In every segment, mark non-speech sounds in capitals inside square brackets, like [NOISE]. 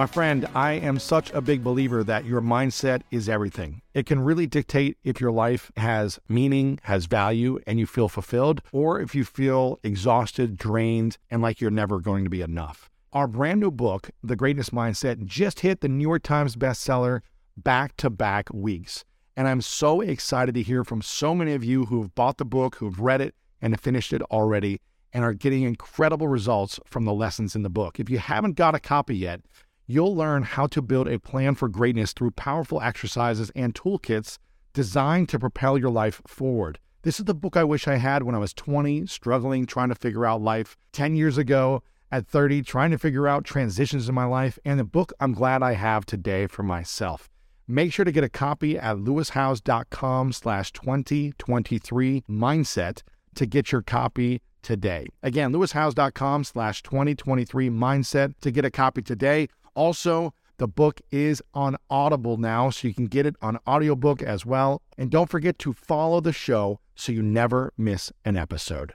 My friend, I am such a big believer that your mindset is everything. It can really dictate if your life has meaning, has value, and you feel fulfilled, or if you feel exhausted, drained, and like you're never going to be enough. Our brand new book, The Greatness Mindset, just hit the New York Times bestseller back to back weeks. And I'm so excited to hear from so many of you who have bought the book, who've read it, and finished it already, and are getting incredible results from the lessons in the book. If you haven't got a copy yet, you'll learn how to build a plan for greatness through powerful exercises and toolkits designed to propel your life forward. This is the book I wish I had when I was 20, struggling, trying to figure out life. 10 years ago, at 30, trying to figure out transitions in my life, and the book I'm glad I have today for myself. Make sure to get a copy at lewishowes.com slash 2023 mindset to get your copy today. Again, lewishowes.com slash 2023 mindset to get a copy today. Also, the book is on Audible now, so you can get it on audiobook as well. And don't forget to follow the show so you never miss an episode.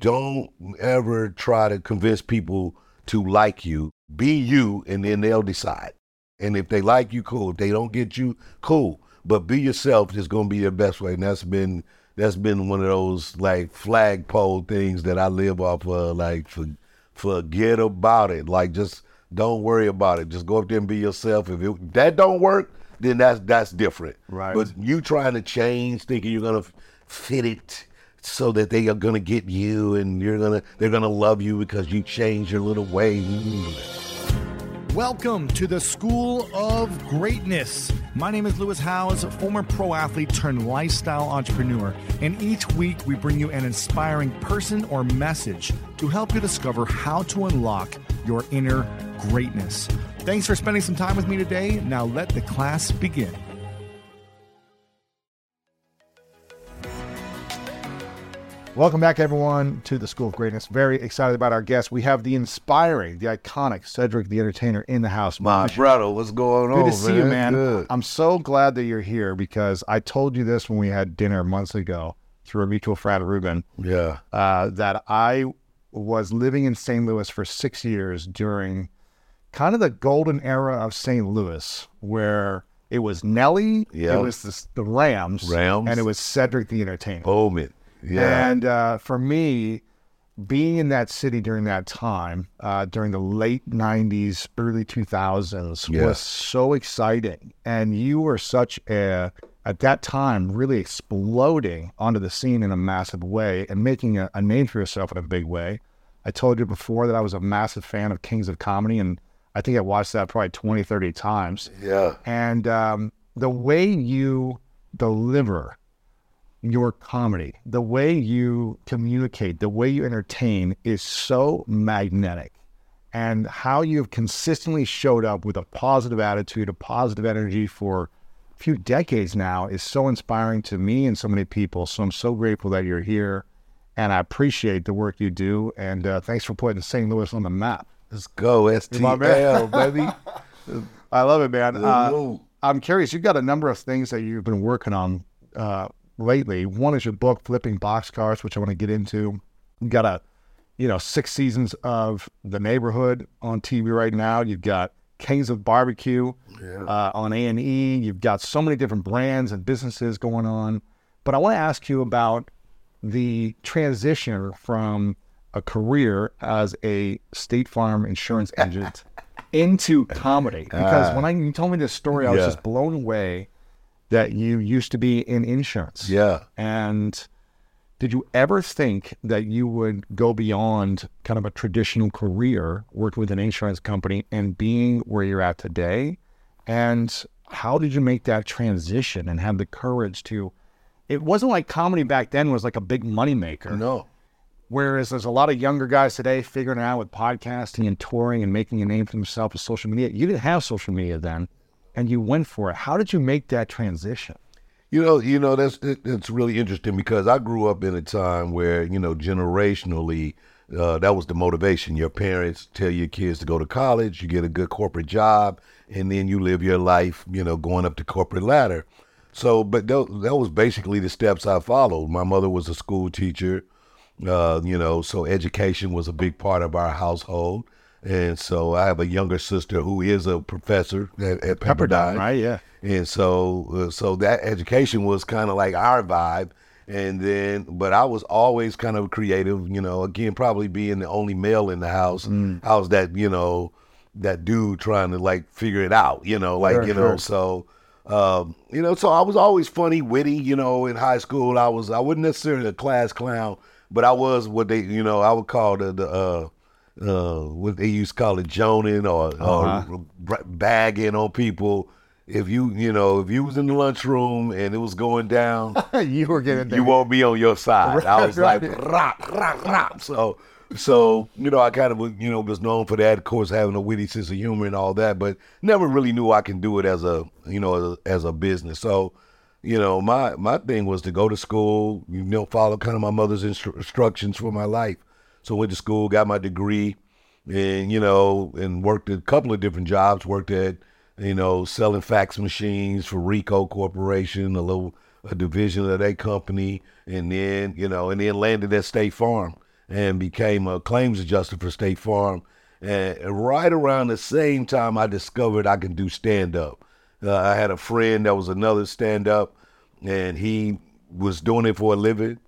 Don't ever try to convince people to like you. Be you, and then they'll decide. And if they like you, cool. If they don't get you, cool. But be yourself is going to be your best way. And that's been that's been one of those like flagpole things that I live off of. Like for, forget about it. Like just don't worry about it. Just go up there and be yourself. If it, that don't work, then that's that's different. Right. But you trying to change, thinking you're gonna fit it so that they are gonna get you and you're gonna they're gonna love you because you changed your little way. Welcome to the School of Greatness. My name is Lewis Howes, former pro athlete turned lifestyle entrepreneur, and each week we bring you an inspiring person or message to help you discover how to unlock your inner greatness. Thanks for spending some time with me today. Now let the class begin. Welcome back, everyone, to the School of Greatness. Very excited about our guest. We have the inspiring, the iconic Cedric the Entertainer in the house. My brother, what's going Good on? Good to see you, man. Good. I'm so glad that you're here because I told you this when we had dinner months ago through a mutual friend, Ruben, Yeah. uh, that I was living in St. Louis for six years during kind of the golden era of St. Louis, where it was Nelly, Yeah. it was the, the Rams, Rams. and it was Cedric the Entertainer. Bowman. Yeah. And uh, for me, being in that city during that time, uh, during the late 90s, early 2000s, Yeah. was so exciting. And you were such a, at that time, really exploding onto the scene in a massive way and making a, a name for yourself in a big way. I told you before that I was a massive fan of Kings of Comedy, and I think I watched that probably 20, 30 times. yeah. And um, the way you deliver your comedy, the way you communicate, the way you entertain is so magnetic. And how you've consistently showed up with a positive attitude, a positive energy for a few decades now is so inspiring to me and so many people. So I'm so grateful that you're here. And I appreciate the work you do. And uh, thanks for putting St. Louis on the map. Let's go. STL, [LAUGHS] baby. I love it, man. Uh, I'm curious. You've got a number of things that you've been working on uh, lately. One is your book, Flipping Boxcars, which I want to get into. You've got a, you know, six seasons of The Neighborhood on TV right now. You've got Kings of Barbecue uh, on A and E. You've got so many different brands and businesses going on. But I want to ask you about the transition from a career as a State Farm insurance agent into comedy. [LAUGHS] Ah. Because when I you told me this story, I was Yeah. just blown away that you used to be in insurance. Yeah. And did you ever think that you would go beyond kind of a traditional career, working with an insurance company, and being where you're at today? And how did you make that transition and have the courage to? It wasn't like comedy back then was like a big moneymaker. No. Whereas there's a lot of younger guys today figuring it out with podcasting and touring and making a name for themselves with social media. You didn't have social media then, and you went for it. How did you make that transition? You know, you know that's that- that's really interesting because I grew up in a time where you know generationally uh, that was the motivation. Your parents tell your kids to go to college, you get a good corporate job, and then you live your life, you know, going up the corporate ladder. So, but that, that was basically the steps I followed. My mother was a school teacher, uh, you know, so education was a big part of our household. And so I have a younger sister who is a professor at, at Pepperdine, Pepperdine. right? Yeah. And so, uh, so that education was kind of like our vibe. And then, but I was always kind of creative, you know, again, probably being the only male in the house. I was that, you know, that dude trying to like figure it out, you know, like, Sure, you know, sure. so, um, you know, so I was always funny, witty, you know, in high school. I was, I wasn't necessarily a class clown, but I was what they, you know, I would call the, the, uh, uh, what they used to call it joning or, Uh-huh. or bagging on people. If you, you know, if you was in the lunchroom and it was going down, [LAUGHS] you were getting you won't be on your side. I Right, was like, right. rock, rock, rock. So, so you know, I kind of, was, you know, was known for that. Of course, having a witty sense of humor and all that, but never really knew I can do it as a, you know, as a, as a business. So, you know, my my thing was to go to school, you know, follow kind of my mother's instru- instructions for my life. So went to school, got my degree, and you know, and worked a couple of different jobs. Worked at, you know, selling fax machines for Ricoh Corporation, a little a division of that company, and then you know, and then landed at State Farm and became a claims adjuster for State Farm. And right around the same time, I discovered I can do stand up. Uh, I had a friend that was another stand up, and he was doing it for a living.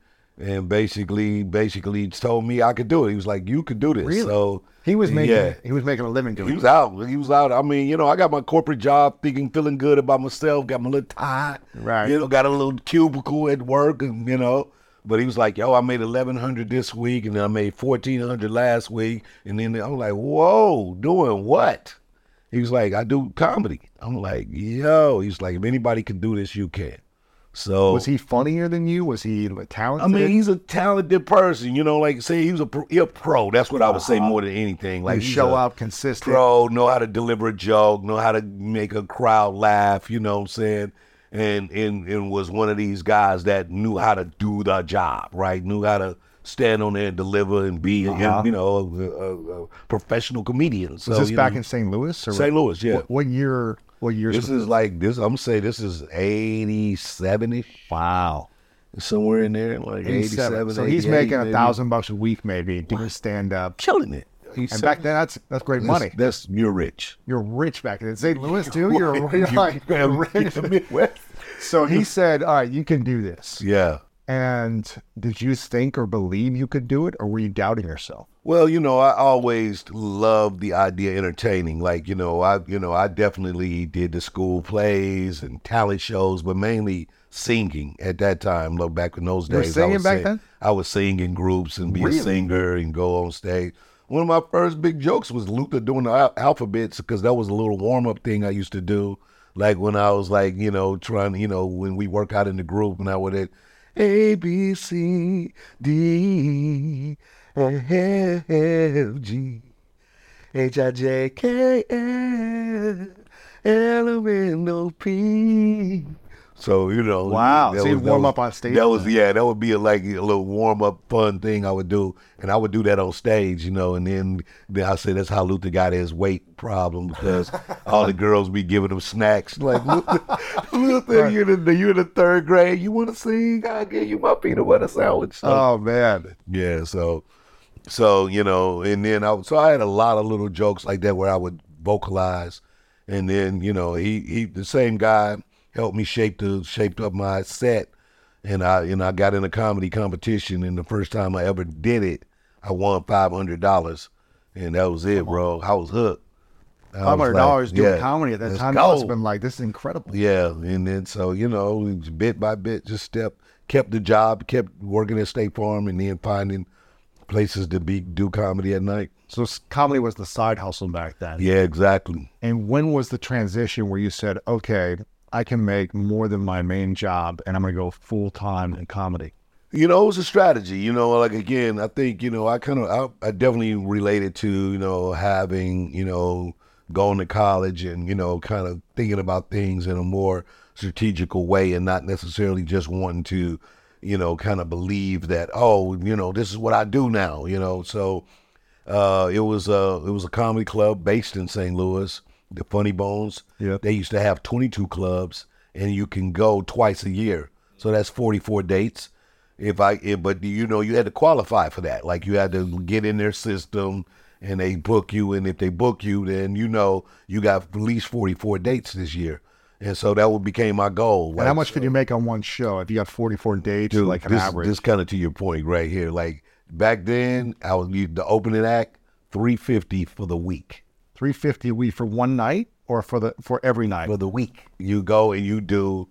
And basically, basically told me I could do it. He was like, "You could do this." Really? So He was making yeah. he was making a living doing He it. was out. He was out. I mean, you know, I got my corporate job, thinking, feeling good about myself. Got my little tie, Right. You know, got a little cubicle at work, and you know. But he was like, "Yo, I made eleven hundred this week, and then I made fourteen hundred last week." And then I'm like, "Whoa, doing what?" He was like, "I do comedy." I'm like, "Yo," he's like, "If anybody can do this, you can." So Was he funnier than you? Was he talented? I mean, he's a talented person, you know. Like, say he was a pro, he a pro. That's what I would say more than anything. Like, show up consistent. pro, know how to deliver a joke, know how to make a crowd laugh, you know what I'm saying? And and and was one of these guys that knew how to do the job, right? Knew how to stand on there and deliver and be, Uh-huh. you know, a, a, a professional comedian. So, Was this back know, in St. Louis? Or St. Louis? Yeah. What, what year? What year? This is like this. I'm gonna say this is 87 ish, wow. somewhere in there, like 87. So he's making a maybe. thousand bucks a week, maybe doing stand up. killing it. He's And back then, that's that's great money. That's, that's you're rich. You're rich back then. St. Louis [LAUGHS] too. You're, you're [LAUGHS] like Yeah, rich. So he said, "All right, you can do this." Yeah. And did you think or believe you could do it, or were you doubting yourself? Well, you know, I always loved the idea of entertaining. Like, you know, I you know, I definitely did the school plays and talent shows, but mainly singing at that time. Look back in those days. singing I would back sing- then? I would sing in groups and be Really? a singer and go on stage. One of my first big jokes was Luther doing the al- alphabets because that was a little warm up thing I used to do. Like when I was like, you know, trying, you know, when we work out in the group and I would A B C D F G H I J K L L M N O P. So you know, Wow. that So you'd that warm up on stage That was yeah, that would be a, like a little warm up fun thing I would do, and I would do that on stage, you know. And then then I said that's how Luther got his weight problem because [LAUGHS] all the girls be giving him snacks like [LAUGHS] Luther, Luther, you're in the you're the third grade, you want to sing? I'll give you my peanut butter sandwich. So, Oh man, yeah, so so you know, and then I so I had a lot of little jokes like that where I would vocalize, and then you know he he the same guy helped me shape the shaped up my set, and I and I got in a comedy competition, and the first time I ever did it, I won five hundred dollars, and that was it, bro. I was hooked. Five hundred like, dollars doing yeah, comedy at that time. Must go. have been like this is incredible. Yeah, and then so you know, bit by bit, just step kept the job, kept working at State Farm, and then finding places to be do comedy at night. So comedy was the side hustle back then. Yeah, exactly. And when was the transition where you said, "Okay, I can make more than my main job, and I'm going to go full time in comedy"? You know, it was a strategy. You know, like again, I think you know, I kind of, I, I definitely related to you know having you know going to college and you know kind of thinking about things in a more strategical way and not necessarily just wanting to you know kind of believe that oh you know this is what I do now. You know, so uh, it was a it was a comedy club based in St. Louis, the Funny Bones. Yep. They used to have 22 clubs, and you can go twice a year. So that's 44 dates. If I, if, but you know, you had to qualify for that. Like you had to get in their system, and they book you. And if they book you, then you know you got at least 44 dates this year. And so that would became my goal. And how much could you make on one show if you got 44 dates, Dude, like an this, average? This kind of to your point right here. Like back then, I was the opening act, 350 for the week. 350 a week for one night or for the for every night? For the week. You go and you do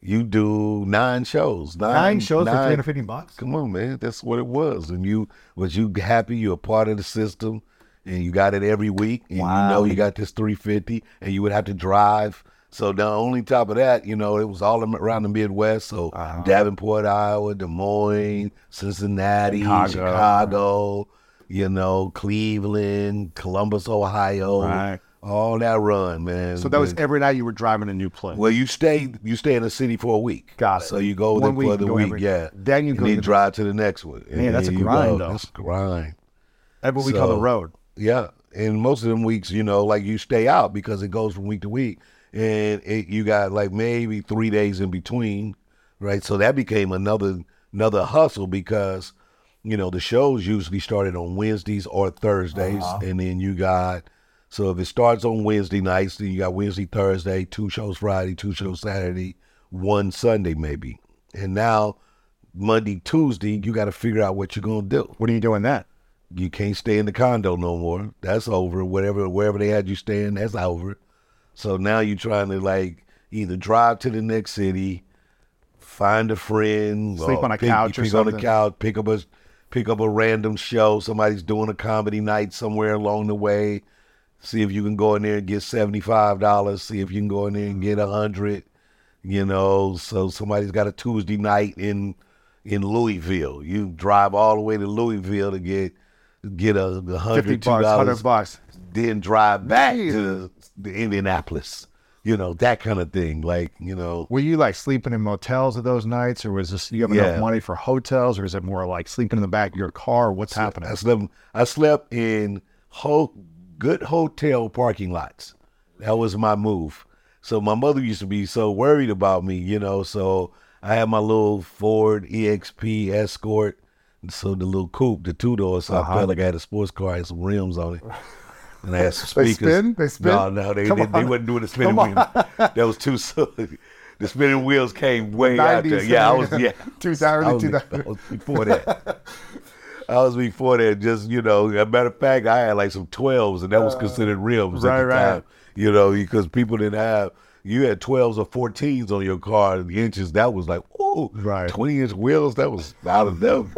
you do nine shows. Nine, Nine shows for nine- 350 bucks. Come on, man. That's what it was. And you was you happy you're a part of the system and you got it every week and Wow. you know you got this 350 and you would have to drive. So the only top of that, you know, it was all around the Midwest. So Uh-huh. Davenport, Iowa, Des Moines, Cincinnati, Chicago. Chicago, you know, Cleveland, Columbus, Ohio. Right. All that run, man. So that was every night you were driving a new place. well, you stay you stay in the city for a week. Got it. So you go there week, for the week, every- yeah. then you and go then to- drive to the next one. And Man, that's a grind, go. though. That's a grind. That's what we call the road. Yeah, and most of them weeks, you know, like you stay out because it goes from week to week, and it, you got like maybe three days in between, right? So that became another another hustle because, you know, the shows usually started on Wednesdays or Thursdays, Uh-huh. and then you got. So if it starts on Wednesday nights, then you got Wednesday, Thursday, two shows Friday, two shows Saturday, one Sunday maybe, and now Monday, Tuesday, you got to figure out what you're gonna do What are you doing then? you can't stay in the condo no more. That's over. Whatever wherever they had you staying, that's over. So now you're trying to like either drive to the next city, find a friend, Sleep or on a pick, couch or pick on something. a couch, pick up a pick up a random show. Somebody's doing a comedy night somewhere along the way. See if you can go in there and get seventy five dollars. See if you can go in there and get a hundred. You know, so somebody's got a Tuesday night in in Louisville. You drive all the way to Louisville to get get a, a 50 hundred bucks, 100 dollars, bucks. then drive back Jeez. to Indianapolis. You know that kind of thing. Like you know, Were you like sleeping in motels at those nights, or was this you have Yeah. enough money for hotels, or is it more like sleeping in the back of your car? What's happening? I slept. I slept in ho- good hotel parking lots. That was my move. So my mother used to be so worried about me, you know. So I had my little Ford EXP Escort, so the little coupe, the two doors. So Uh-huh. I felt like I had a sports car, I had some rims on it, [LAUGHS] and I had some They speakers. spin? They spin? No, no, they Come they, they wasn't doing the spinning wheels. That was too soon. The spinning wheels came way out there. Yeah, I uh, was yeah. [LAUGHS] 2000, I was, 2000. I was before that. I was before that. Just you know, a matter of fact, I had like some twelves, and that was uh, considered rims right, at the right. time. You know, because people didn't have. You had twelves or fourteens on your car. The inches that was like, oh, Right. twenty inch wheels. That was out of them.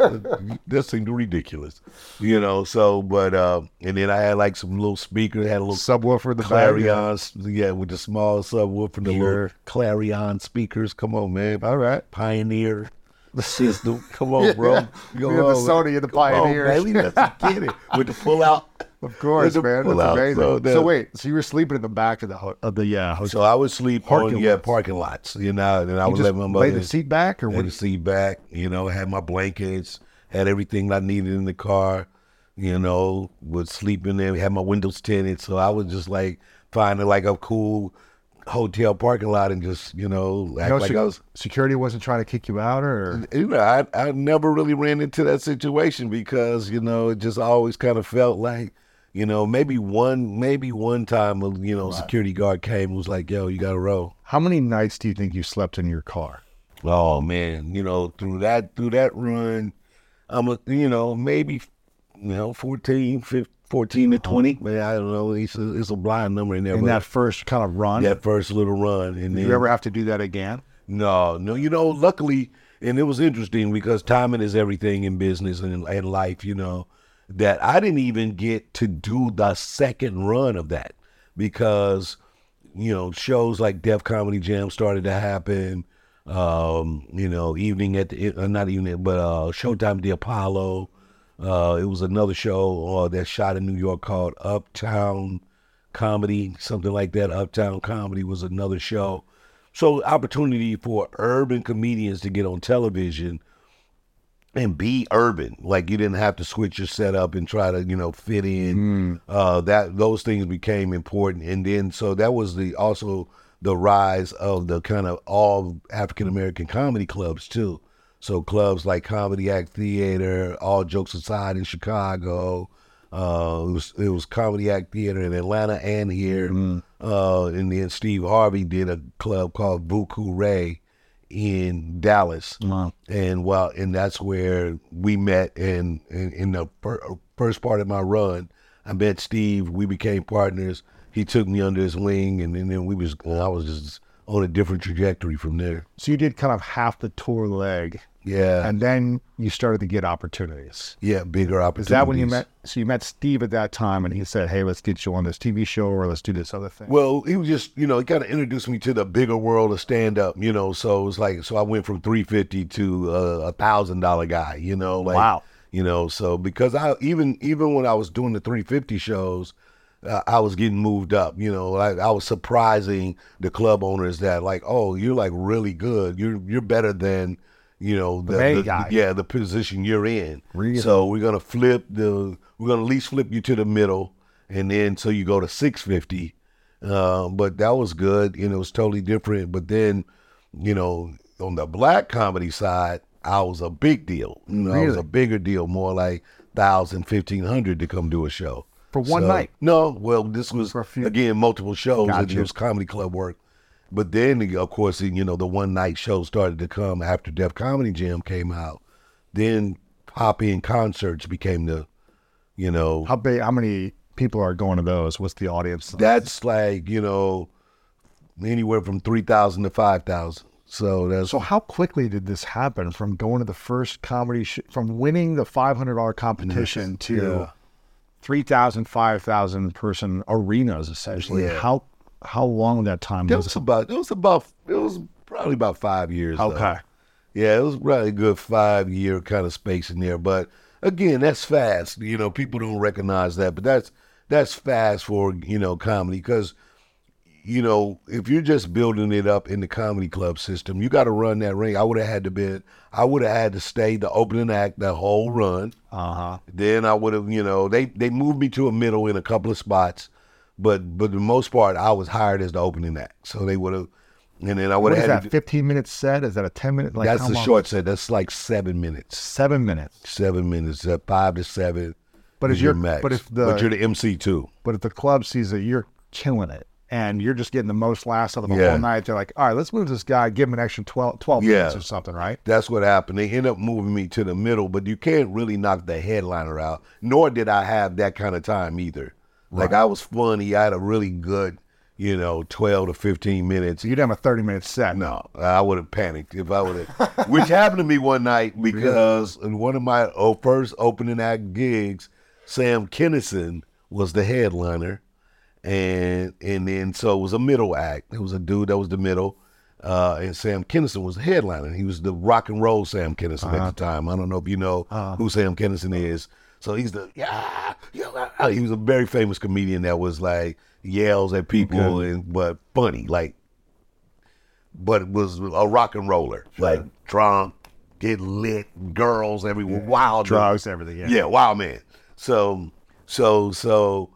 that seemed ridiculous. You know. So, but uh, and then I had like some little speakers. Had a little Subwoofer the. Clarion, yeah, with the small subwoofer and the Sure. little Clarion speakers. Come on, man. All right. Pioneer the [LAUGHS] system. Come on, bro. Yeah. Go We the Sony man. and the Come on, Pioneers. baby. Let's get it with the pull out. Of course, the man. That's amazing. So So, wait, so you were sleeping in the back of the ho- of the uh, hotel? So I would sleep Parking on yeah lots. parking lots, you know, and I would let my lay mother the seat back, or what? the seat back, you know, had my blankets, had everything I needed in the car, you know, would sleep in there, had my windows tinted, so I would just like find like a cool hotel parking lot and just you know act No like sec- I was security wasn't trying to kick you out, or you know, I I never really ran into that situation because you know it just always kind of felt like, you know, maybe one maybe one time a you know security guard came and was like, "Yo, you got to roll." how many nights do you think you slept in your car? Oh man, you know through that through that run, I'm a you know maybe you know 14, 15, 14 to uh-huh. twenty, but I don't know. It's a, it's a blind number in there. In that first kind of run, that first little run, and did then you ever have to do that again? No, no. You know, luckily, and it was interesting because timing is everything in business and in life. You know, that I didn't even get to do the second run of that because you know shows like Def Comedy Jam started to happen. Um, you know, evening at the uh, not evening, but uh, Showtime the Apollo. Uh, it was another show uh, that shot in New York called Uptown Comedy, something like that. Uptown Comedy was another show. So opportunity for urban comedians to get on television and be urban. Like you didn't have to switch your setup and try to, you know, fit in. Uh, that those things became important. And then so that was the also the rise of the kind of all African American comedy clubs too. So clubs like Comedy Act Theater, All Jokes Aside in Chicago, Uh, it was it was Comedy Act Theater in Atlanta and here. Mm-hmm. Uh, and then Steve Harvey did a club called Vuku Ray in Dallas. Wow. And well, and that's where we met. And in, in the fir- first part of my run, I met Steve. We became partners. He took me under his wing, and, then then we was I was just on a different trajectory from there. So you did kind of half the tour leg, Yeah, and then you started to get opportunities. yeah, bigger opportunities. Is that when you met? So you met Steve at that time, and he said, "Hey, let's get you on this TV show, or let's do this other thing." Well, he was just, you know, he kind of introduced me to the bigger world of stand up, you know. So it was like, so I went from three fifty to uh, a thousand dollar guy, you know, like, Wow. you know. So because I even even when I was doing the three fifty shows, uh, I was getting moved up, you know. Like I was surprising the club owners that like, oh, you're like really good. You're you're better than, you know, the, the- guy. yeah, the position you're in. Really? So we're gonna flip the we're gonna at least flip you to the middle, and then so you go to six fifty. Uh, but that was good, and it was totally different. But then, you know, on the black comedy side, I was a big deal. You know, I was a bigger deal, more like thousand, fifteen hundred to come do a show For one So- night? No, well, this was again multiple shows, and Gotcha. it was comedy club work. But then, of course, you know, the one night show started to come after Def Comedy Jam came out. Then pop in concerts became the, you know, how big? How many people are going to those? What's the audience? that's like you know, anywhere from three thousand to five thousand. So that's So how quickly did this happen from going to the first comedy sh- from winning the five hundred dollar competition to Yeah. 3,000, 5,000 person arenas essentially? Yeah. How how long that time that was? was about it was about it was probably about five years. though. Okay. Yeah, it was probably a good five year kind of space in there. But again, that's fast. You know, people don't recognize that, but that's that's fast for you know comedy because you know if you're just building it up in the comedy club system, you got to run that ring. I would have had to be I would have had to stay the opening act the whole run. Uh huh. Then I would have, you know, they they moved me to a middle in a couple of spots, but but the most part I was hired as the opening act. So they would have, and then I would What is have had that? do- Fifteen minute set? Is that a ten minute? Like that's long? short set. That's like seven minutes. Seven minutes. Seven minutes. Uh, five to seven. But is if your you're max. but if the but you're the MC too. but if the club sees that you're killing it and you're just getting the most laughs out of the Yeah. whole night, they're like, all right, let's move this guy, give him an extra 12, 12 Yeah. minutes or something, right? That's what happened. They end up moving me to the middle, but you can't really knock the headliner out. Nor did I have that kind of time either. Like I was funny. I had a really good, you know, twelve to fifteen minutes. So you'd have a 30 minute set. No, I would have panicked if I would have. [LAUGHS] Which happened to me one night because in one of my oh, first opening act gigs, Sam Kinison was the headliner, and and then so it was a middle act. It was a dude that was the middle, uh, and Sam Kinison was the headliner. He was the rock and roll Sam Kinison at the time. I don't know if you know who Sam Kinison is. So he's the yeah, yeah. He was a very famous comedian that was like yells at people and but funny like but it was a rock and roller, like drunk, get lit, girls everywhere, wild Drugs, everything. Yeah. yeah, wild man. So, so, so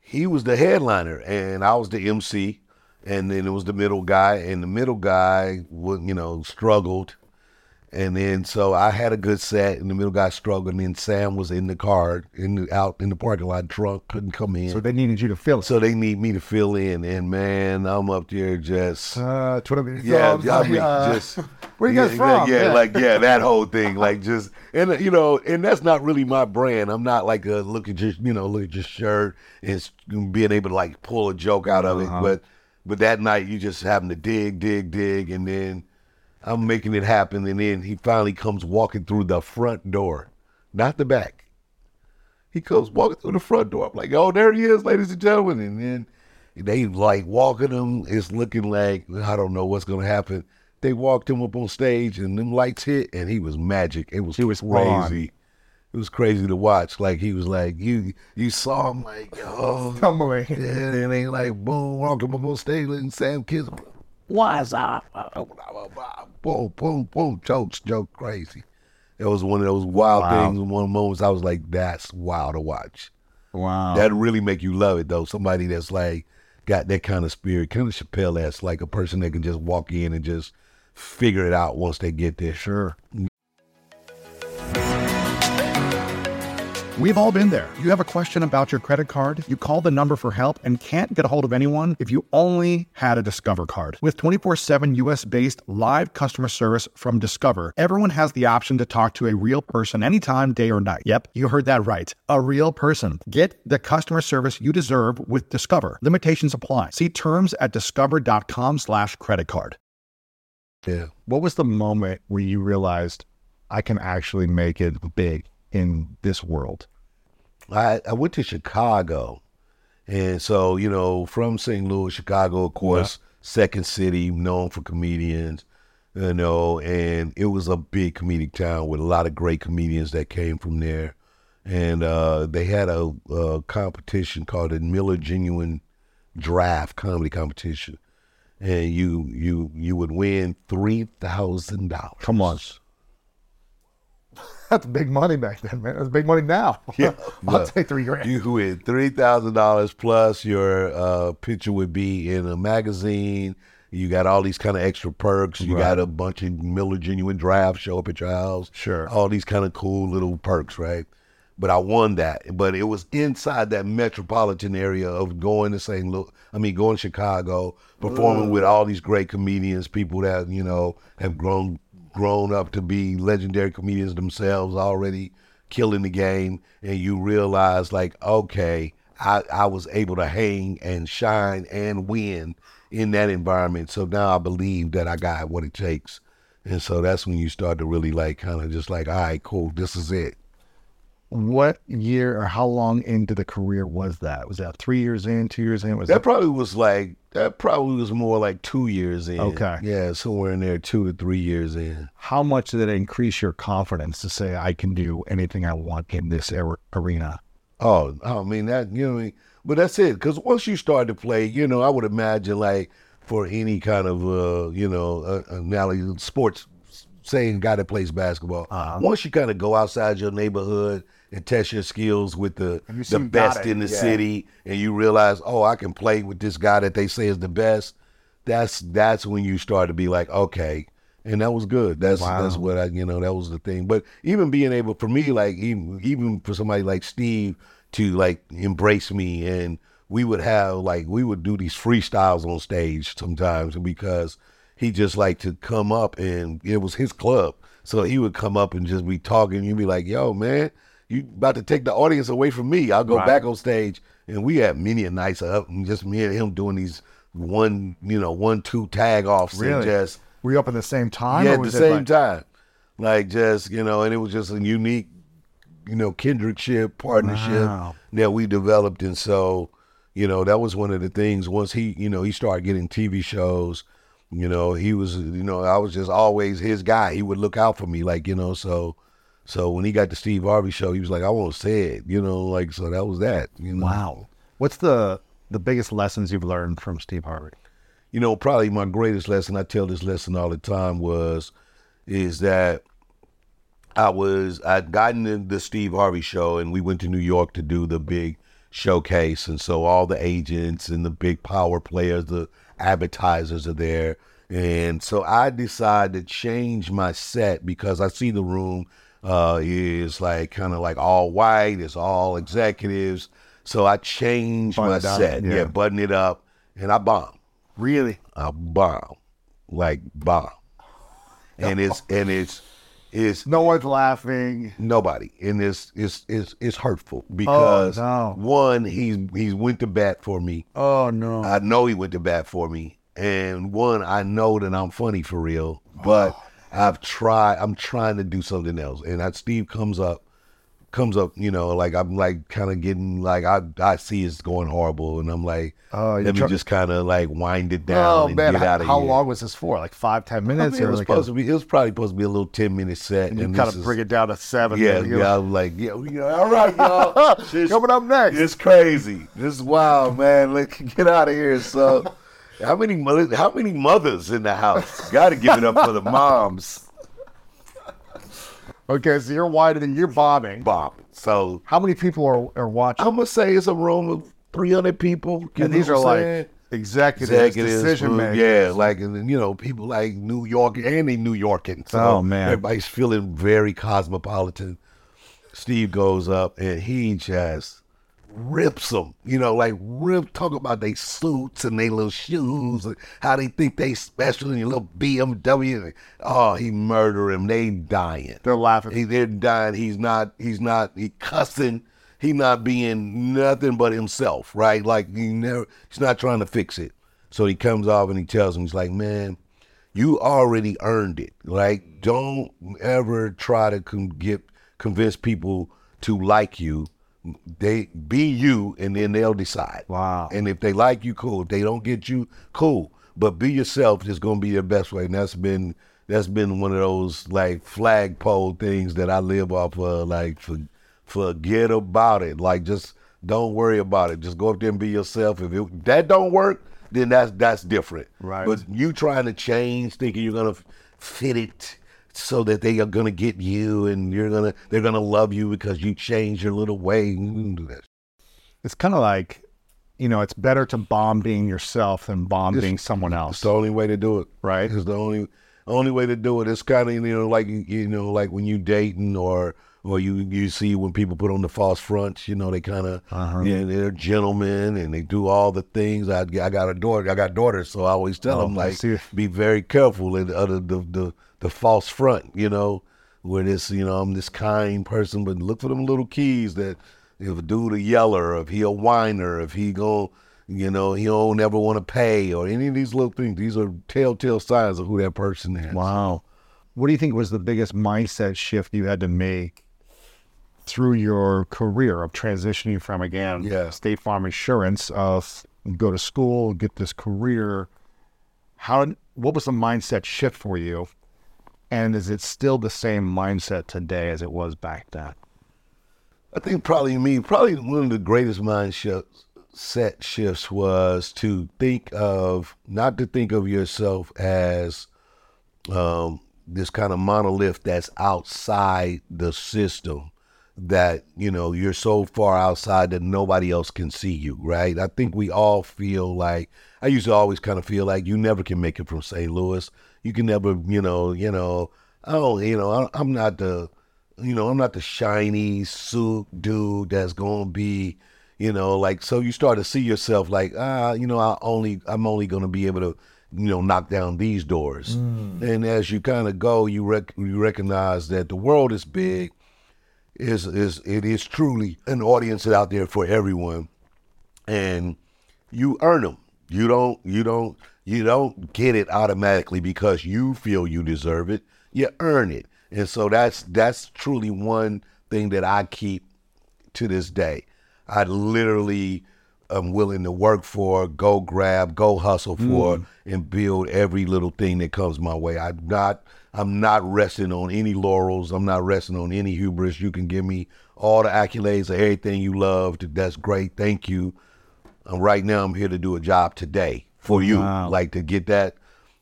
he was the headliner, and I was the MC, and then it was the middle guy, and the middle guy, would you know, struggled, and then so I had a good set, and the middle guy struggled, and then Sam was in the car, in the, out in the parking lot, drunk, couldn't come in. So they needed you to fill it. So they need me to fill in, and man, I'm up there just uh, Twitter yeah, I mean, uh, just where you yeah, guys from? Yeah, Yeah. like yeah, that whole thing, like just and you know, and that's not really my brand. I'm not like a look at your you know look at your shirt and being able to like pull a joke out of Uh-huh. it, but but that night you just having to dig, dig, dig, and then I'm making it happen, and then he finally comes walking through the front door, not the back. He comes walking through the front door. I'm like, oh, there he is, ladies and gentlemen. And then they like walking him. It's looking like I don't know what's gonna happen. They walked him up on stage, and them lights hit, and he was magic. It was He was crazy. It was crazy to watch. Like he was like you. You saw him like oh. Come away. Yeah, and they like boom, walking up on stage, and Sam Kiss, what's up? Boom, boom, boom, jokes, joke, crazy. It was one of those wild Wow. things. One of moments I was like, that's wild to watch. Wow. That'd really make you love it though. Somebody that's like got that kind of spirit, kind of Chappelle that's like a person that can just walk in and just figure it out once they get there. sure. We've all been there. You have a question about your credit card, you call the number for help and can't get a hold of anyone if you only had a Discover card. With 24 7 US based live customer service from Discover, everyone has the option to talk to a real person anytime, day or night. Yep, you heard that right. A real person. Get the customer service you deserve with Discover. Limitations apply. See terms at discover.com slash credit card. Yeah. What was the moment where you realized I can actually make it big in this world? I, I went to Chicago. And so, you know, from St. Louis, Chicago, of course, second city, known for comedians, you know, and it was a big comedic town with a lot of great comedians that came from there. And uh, they had a, a competition called the Miller Genuine Draft Comedy Competition. And you you you would win three thousand dollars. Come on. That's big money back then, man. That's big money now. [LAUGHS] Yeah, I'll take three grand. You win three thousand dollars plus your uh, picture would be in a magazine. You got all these kind of extra perks. You got a bunch of Miller Genuine Draft show up at your house. Sure. All these kind of cool little perks, right? But I won that. But it was inside that metropolitan area of going to St. Louis. I mean, going to Chicago, performing with all these great comedians, people that you know have grown grown up to be legendary comedians themselves already killing the game and you realize like okay I, I was able to hang and shine and win in that environment so now i believe that i got what it takes and so that's when you start to really like kind of just like all right cool this is it What year or how long into the career was that? Was that three years in, two years in? Was that that probably was like that probably was more like two years in Okay. yeah somewhere in there two or three years in how much did it increase your confidence to say I can do anything I want in this ar- arena? Oh, I mean that you know, what I mean? but that's it. Because once you start to play, you know, I would imagine like for any kind of uh, you know, uh, analogy, sports, saying guy that plays basketball. Uh-huh. Once you kind of go outside your neighborhood and test your skills with the And you see the best in the yeah. city, and you realize, oh, I can play with this guy that they say is the best. That's that's when you start to be like, okay. And that was good. That's that's what I you know that was the thing. But even being able for me, like even even for somebody like Steve to like embrace me, and we would have like we would do these freestyles on stage sometimes because he just like to come up and it was his club, so he would come up and just be talking. You'd be like, "Yo, man, you about to take the audience away from me?" I'll go Right. back on stage, and we had many a nights up, and just me and him doing these one you know one two tag offs and Really? just Were you up at the same time? yeah, at the same like- time. Like just, you know, and it was just a unique, you know, kindredship, partnership Wow. that we developed. And so, you know, that was one of the things once he, you know, he started getting TV shows, you know, he was, you know, I was just always his guy. He would look out for me, like, you know, so so when he got the Steve Harvey show, he was like, I won't say it, you know, like so that was that. You know? Wow. What's the the biggest lessons you've learned from Steve Harvey? you know, probably my greatest lesson, I tell this lesson all the time, was is that I was I'd gotten the, the Steve Harvey show and we went to New York to do the big showcase and so all the agents and the big power players, the advertisers are there. And so I decided to change my set because I see the room uh, is like kind of like all white, it's all executives. So I changed Button my set, yeah. yeah, button it up, and I bomb. Really? I bomb, like bomb, and it's [LAUGHS] and it's it's No one's laughing. nobody, and it's it's it's it's hurtful because no. one he's he's went to bat for me. Oh no. I know he went to bat for me, and one I know that I'm funny for real, but I've tried. I'm trying to do something else, and that Steve comes up. Comes up, you know, like I'm like kind of getting like I I see it's going horrible, and I'm like, Oh, let me try- just kind of like wind it down oh and man, get how, out of how long was this for? Like five, ten I minutes? mean, it was like supposed to be. It was probably supposed to be a little ten minute set, and you kind of bring it down to seven. Yeah, yeah. I was like, yeah, you know, all right, y'all. [LAUGHS] Coming up next. It's crazy. This is wild, man. Let's get out of here. So, [LAUGHS] how many mothers? How many mothers in the house? Got to give it up for the [LAUGHS] moms. Okay, so you're wider than you're bombing. Bob. So How many people are, are watching? I'm gonna say it's a room of 300 people. you and these know are what I'm like saying? executives, executives, uh, decision food, makers. yeah, like and then, you know people like New York and they New Yorkers. So Oh, man. everybody's feeling very cosmopolitan, Steve goes up and he just rips them, you know, like rip, talk about they suits and they little shoes, and how they think they special in your little BMW. Oh, he murder him. They dying. They're laughing. He, they're dying. He's not. He's not. He cussing. He not being nothing but himself, right? Like he never. He's not trying to fix it. So he comes off and he tells him, he's like, man, you already earned it. Like, don't ever try to con- get convince people to like you. They be you, and then they'll decide. Wow. And if they like you, cool. If they don't get you, cool. But be yourself is gonna be your best way. And that's been that's been one of those like flagpole things that I live off of. Like for, forget about it. Like just don't worry about it. Just go up there and be yourself. If it, that don't work, then that's that's different. Right. But you trying to change, thinking you're gonna fit it so that they are gonna get you and you're gonna they're gonna love you because you changed your little way. You can do that. It's kind of like, you know, it's better to bomb being yourself than bomb It's- being someone else It's the only way to do it. Right. It's the only only way to do it. It's kind of you know like you know like when you dating or or you you see when people put on the false fronts. You know they kind of Uh-huh. yeah they're gentlemen and they do all the things. I I got a daughter. I got daughters, so I always tell Oh, them like be very careful the, of the, the the false front. You know where this you know I'm this kind person, but look for them little keys that if a dude a yeller, if he a whiner, if he go, you know, he don't ever want to pay or any of these little things. These are telltale signs of who that person is. Wow. What do you think was the biggest mindset shift you had to make through your career of transitioning from again Yeah. State Farm Insurance of go to school, get this career? How what was the mindset shift for you? And is it still the same mindset today as it was back then? I think probably me, probably one of the greatest mindset shifts, was to think of, not to think of yourself as um, this kind of monolith that's outside the system that, you know, you're so far outside that nobody else can see you, right? I think we all feel like, I used to always kind of feel like you never can make it from St. Louis. You can never, you know, you know, oh, you know, I- I'm not the, you know, I'm not the shiny suit dude that's gonna be, you know, like so you start to see yourself like, ah, you know, I only I'm only gonna be able to, you know, knock down these doors. And as you kind of go, you rec- you recognize that the world is big. Is is it is truly an audience out there for everyone, and you earn them. You don't you don't you don't get it automatically because you feel you deserve it. You earn it. And so that's that's truly one thing that I keep to this day. I literally am willing to work for, go grab, go hustle for, mm. and build every little thing that comes my way. I'm not I'm not resting on any laurels. I'm not resting on any hubris. You can give me all the accolades of everything you love. That's great. Thank you. And right now I'm here to do a job today for you. Wow. Like to get that.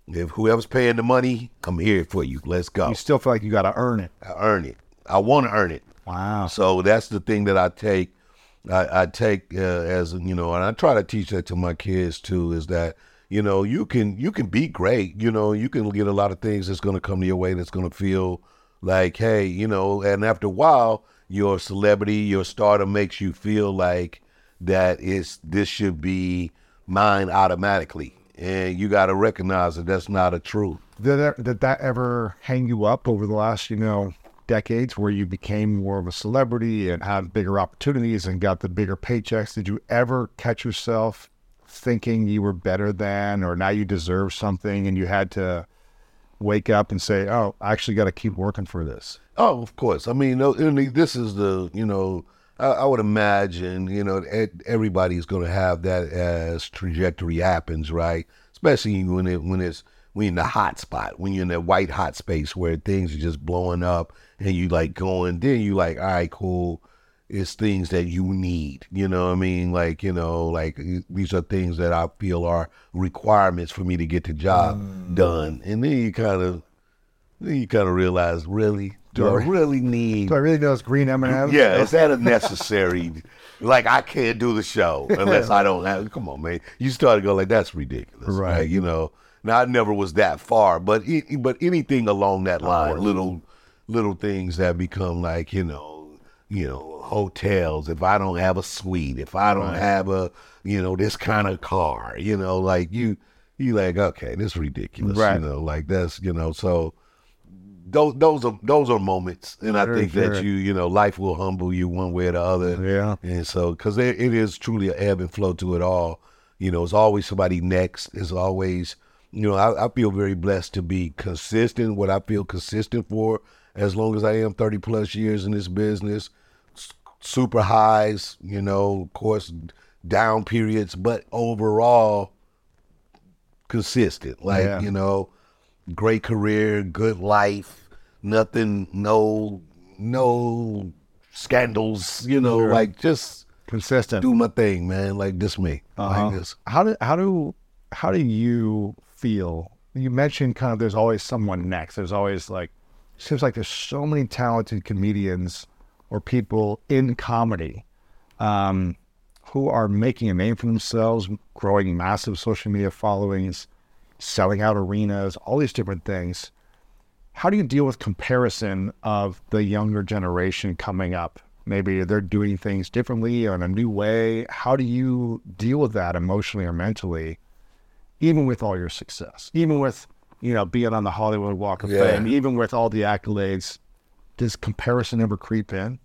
If whoever's paying the money, I'm here for you. Let's go. You still feel like you got to earn it. I earn it. I want to earn it. Wow. So that's the thing that I take. I, I take uh, as you know, and I try to teach that to my kids too. Is that you know you can you can be great. You know you can get a lot of things that's going to come to your way that's going to feel like hey you know. And after a while, your celebrity, your stardom makes you feel like that is this should be mine automatically, and you got to recognize that that's not a truth. Did that, did that ever hang you up over the last, you know, decades where you became more of a celebrity and had bigger opportunities and got the bigger paychecks? Did you ever catch yourself thinking you were better than or now you deserve something and you had to wake up and say, oh, I actually got to keep working for this? Oh, of course. I mean, no, I mean, this is the, you know, I, would imagine, you know, everybody's going to have that as trajectory happens, right? Especially when it when it's when you're in the hot spot, when you're in that white hot space where things are just blowing up and you like going, then you like, all right, cool. It's things that you need, you know what I mean? Like, you know, like these are things that I feel are requirements for me to get the job mm. done. And then you kind of, then you kind of realize, really, do I really need? Do I really know it's green M&M's? Yeah, is that a necessary? like I can't do the show unless [LAUGHS] I don't have. Come on, man. You start to go like that's ridiculous, Right. You know. Now I never was that far, but it, but anything along that line, little little things that become like you know you know, hotels, if I don't have a suite, if I don't Right. have a, you know, this kind of car, you know, like you, you like, okay, this is ridiculous, Right. you know, like that's, you know, so those those are those are moments, and I think fair. that you, you know, life will humble you one way or the other, Yeah. and so because it is truly an ebb and flow to it all. You know, it's always somebody next. It's always, you know, I, I feel very blessed to be consistent. What I feel consistent for, as long as I am thirty plus years in this business, super highs. You know, of course, down periods, but overall consistent. Like Yeah. you know, great career, good life, nothing, no, no scandals. You know, Sure. like just Consistent. do my thing, man. Like this me. Uh-huh. Like this. How do how do how do you feel? You mentioned kind of there's always someone next. There's always like seems like there's so many talented comedians or people in comedy um, who are making a name for themselves, growing massive social media followings, selling out arenas, all these different things. How do you deal with comparison of the younger generation coming up? Maybe they're doing things differently or in a new way. How do you deal with that emotionally or mentally, even with all your success, even with you know being on the Hollywood Walk of Yeah. Fame, even with all the accolades? Does comparison ever creep in?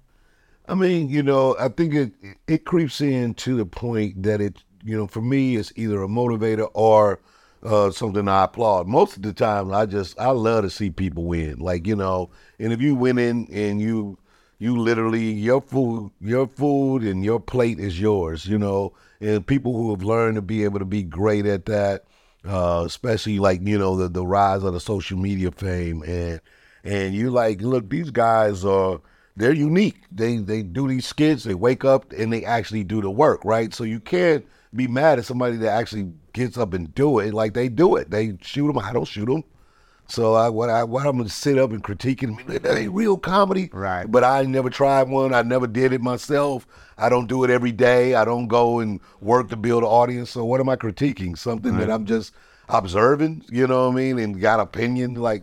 I mean, you know, I think it it creeps in to the point that it, you know, for me, it's either a motivator or uh, something I applaud. Most of the time, I just I love to see people win. Like you know, and if you win in and you you literally your food your food and your plate is yours. You know, and people who have learned to be able to be great at that, uh, especially like you know the the rise of the social media fame and and you like look these guys are they're unique they they do these skits they wake up and they actually do the work right so you can't be mad at somebody that actually gets up and do it like they do it they shoot them i don't shoot them so I what I what I'm gonna sit up and critique it. I mean, that ain't real comedy, Right. But I never tried one. I never did it myself. I don't do it every day. I don't go and work to build an audience. So what am I critiquing? Something that I'm just observing. You know what I mean? And got opinion. Like,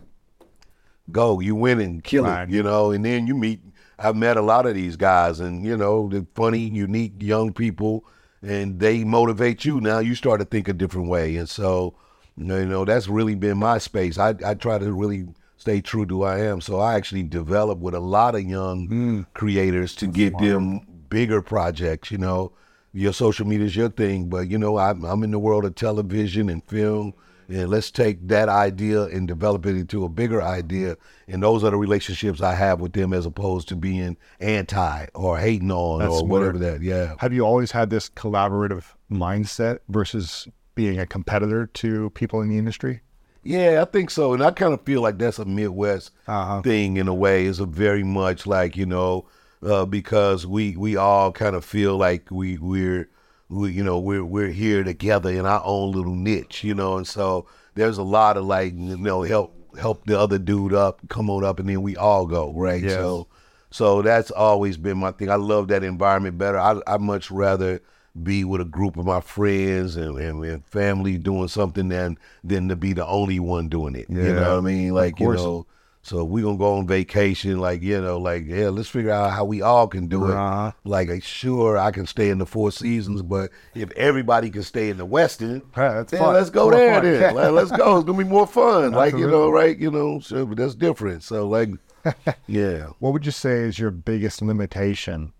go, you win and kill Right. it. You know, and then you meet. I've met a lot of these guys, and you know, they're funny, unique young people, and they motivate you. Now you start to think a different way, and so you know, that's really been my space. I I try to really stay true to who I am. So I actually develop with a lot of young hmm. creators to give them bigger projects. You know, your social media is your thing, but you know, I'm I'm in the world of television and film. And let's take that idea and develop it into a bigger idea. And those are the relationships I have with them as opposed to being anti or hating on That's or whatever that. Yeah. Have you always had this collaborative mindset versus being a competitor to people in the industry? Yeah, I think so. And I kind of feel like that's a Midwest Uh-huh. thing in a way. It's a very much like, you know, uh, because we we all kind of feel like we we're we you know we're we're here together in our own little niche, you know, and so there's a lot of like you know help help the other dude up, come on up, and then we all go right. Yes. So so that's always been my thing. I love that environment better. I I much rather be with a group of my friends and, and, and family doing something than than to be the only one doing it. yeah. You know what I mean? Like you know. So we gonna go on vacation, like you know, like yeah, let's figure out how we all can do it. Uh-huh. Like uh, sure, I can stay in the Four Seasons, but if everybody can stay in the Westin, [LAUGHS] then fun. let's go More there. fun. Then Like, let's go. It's gonna be more fun. Like you know, right? You know, so but that's different. So like, [LAUGHS] yeah. What would you say is your biggest limitation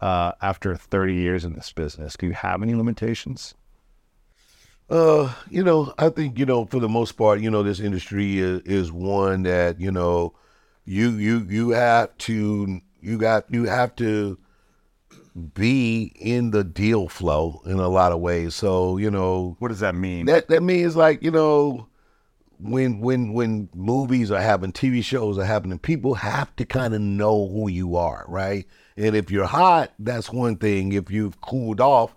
uh, after 30 years in this business? Do you have any limitations? Uh, you know, I think you know for the most part, you know, this industry is, is one that you know, you you you have to you got you have to be in the deal flow in a lot of ways. So you know, What does that mean? that that means like you know, when when when movies are happening, TV shows are happening, people have to kind of know who you are, right? And if you're hot, that's one thing. If you've cooled off,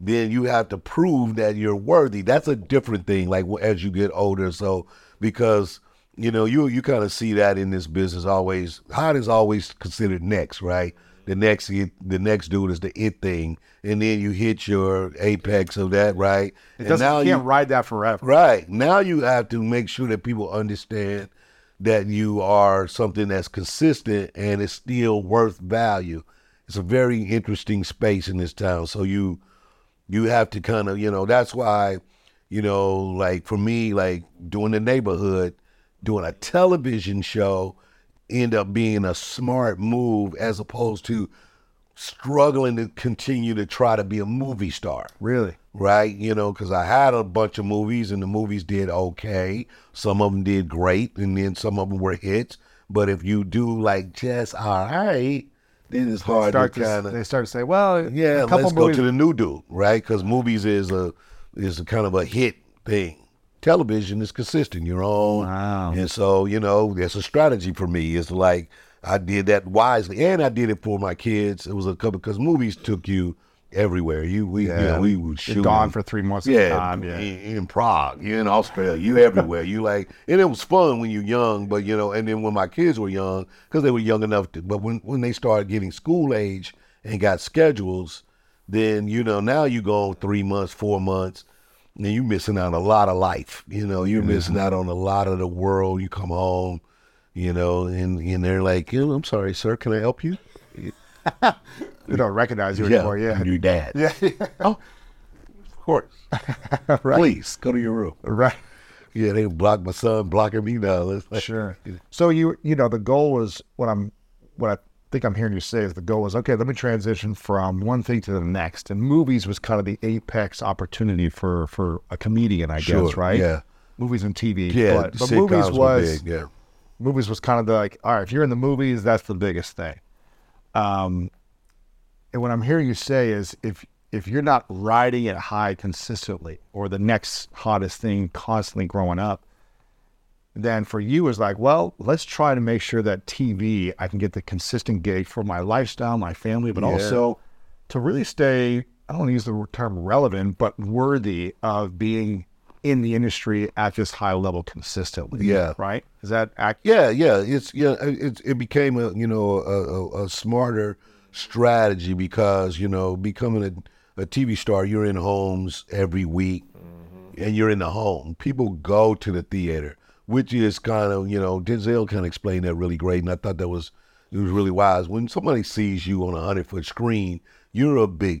then you have to prove that you're worthy. That's a different thing. Like as you get older, so because you know you you kind of see that in this business always. Hot is always considered next, right? The next the next dude is the it thing, and then you hit your apex of that, right? It doesn't, you can't ride that forever. Right. Now you have to make sure that people understand that you are something that's consistent and it's still worth value. It's a very interesting space in this town. So you you have to kind of, you know, that's why, you know, like for me, like doing the neighborhood, doing a television show end up being a smart move as opposed to struggling to continue to try to be a movie star. Really? Right? You know, because I had a bunch of movies and the movies did okay. Some of them did great and then some of them were hits. But if you do like just all right, then it's hard Start to to, kind of they start to say, well, yeah, a couple let's go movies, to the new dude, right? Because movies is a is a kind of a hit thing. Television is consistent. You're on, Wow. and so you know that's a strategy for me. It's like I did that wisely, and I did it for my kids. It was a couple because movies took you everywhere. You we Yeah. you know, we would You're shoot gone for three months yeah, time. Yeah. in, in Prague, you in Australia, you everywhere. You like, and it was fun when you're young, but you know, and then when my kids were young, because they were young enough to, but when when they started getting school age and got schedules, then you know now you go three months, four months, and you're missing out on a lot of life. You know, you're missing out on a lot of the world. You come home, you know, and and they're like, you I'm sorry, sir, can I help you? [LAUGHS] They don't recognize you anymore. Yeah. Your dad. Yeah. Oh, of course. [LAUGHS] right. Please go to your room. Right. Yeah, they block my son, blocking me now. It's like- Sure. So you you know the goal was what I'm what I think I'm hearing you say is the goal was okay. Let me transition from one thing to the next, and movies was kind of the apex opportunity for for a comedian, I Sure, guess, right? yeah. Movies and TV. Yeah, but, but movies was big, yeah. movies was kind of the like all right. If you're in the movies, that's the biggest thing. Um, and what I'm hearing you say is if if you're not riding it high consistently, or the next hottest thing constantly growing up, then for you is like, well, let's try to make sure that TV I can get the consistent gig for my lifestyle, my family, but Yeah. also to really stay. I don't want to use the term relevant, but worthy of being in the industry at this high level consistently. Yeah. Right? Is that accurate? Yeah, yeah. It's yeah. It it became a you know a, a, a smarter strategy because you know becoming a, a TV star, you're in homes every week, mm-hmm. and you're in the home. People go to the theater, which is kind of you know Denzel kind of explained that really great, and I thought that was it was really wise. When somebody sees you on a hundred foot screen, you're a big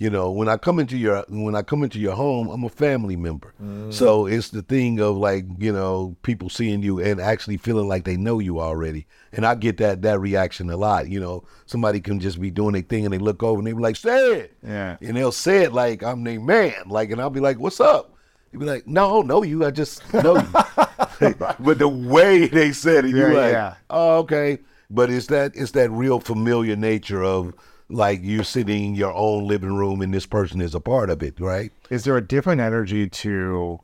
You know, when I come into your when I come into your home, I'm a family member. Mm. So it's the thing of like, you know, people seeing you and actually feeling like they know you already. And I get that that reaction a lot. You know, somebody can just be doing their thing and they look over and they be like, say it. Yeah. And they'll say it like I'm their man. Like and I'll be like, What's up? He'd be like, No, I don't know you, I just know you. [LAUGHS] [LAUGHS] but the way they said it, you're Yeah, like, yeah. oh, okay. But it's that it's that real familiar nature of like you're sitting in your own living room and this person is a part of it, right? Is there a different energy to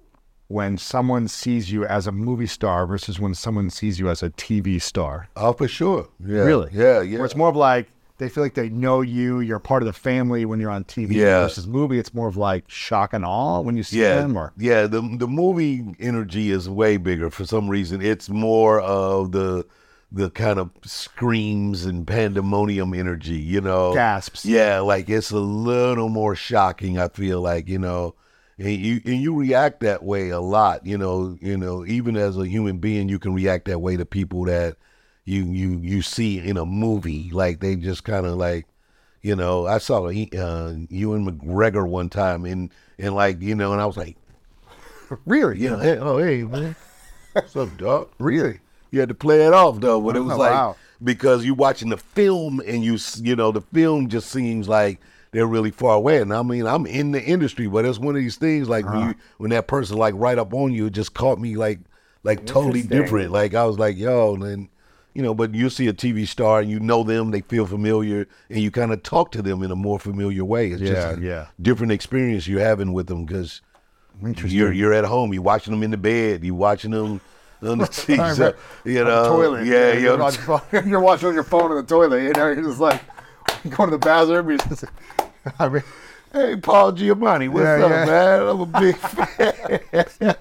when someone sees you as a movie star versus when someone sees you as a TV star? Oh, for sure. Yeah. Really? Yeah, yeah. Where it's more of like they feel like they know you, you're part of the family when you're on TV Yeah. versus movie. It's more of like shock and awe when you see yeah, them. Or yeah. The the movie energy is way bigger for some reason. It's more of the the kind of screams and pandemonium energy, you know. gasps. Yeah, like it's a little more shocking. I feel like you know, and you and you react that way a lot. You know, you know, even as a human being, you can react that way to people that you you you see in a movie. Like they just kind of like, you know, I saw uh, Ewan McGregor one time, and and like you know, and I was like, Really? you know, hey, oh hey man, what's up, dog? Really? You had to play it off though, but it was Oh, like wow. because you're watching the film and you you know the film just seems like they're really far away. And I mean, I'm in the industry, but it's one of these things like Uh-huh. when you when that person like right up on you, it just caught me like like totally different. Like I was like, yo, and you know, but you see a TV star and you know them, they feel familiar, and you kind of talk to them in a more familiar way. It's Yeah, just a yeah. different experience you're having with them because you're you're at home. You're watching them in the bed. You're watching them [LAUGHS] on the so, right. you know, toilet. Yeah, you're, yeah. [LAUGHS] watching, you're watching on your phone in the toilet. You know, you're just like [LAUGHS] going to the bathroom. You're just, I mean, Hey, Paul Giamatti, what's Yeah, up, yeah. man? I'm a big fan.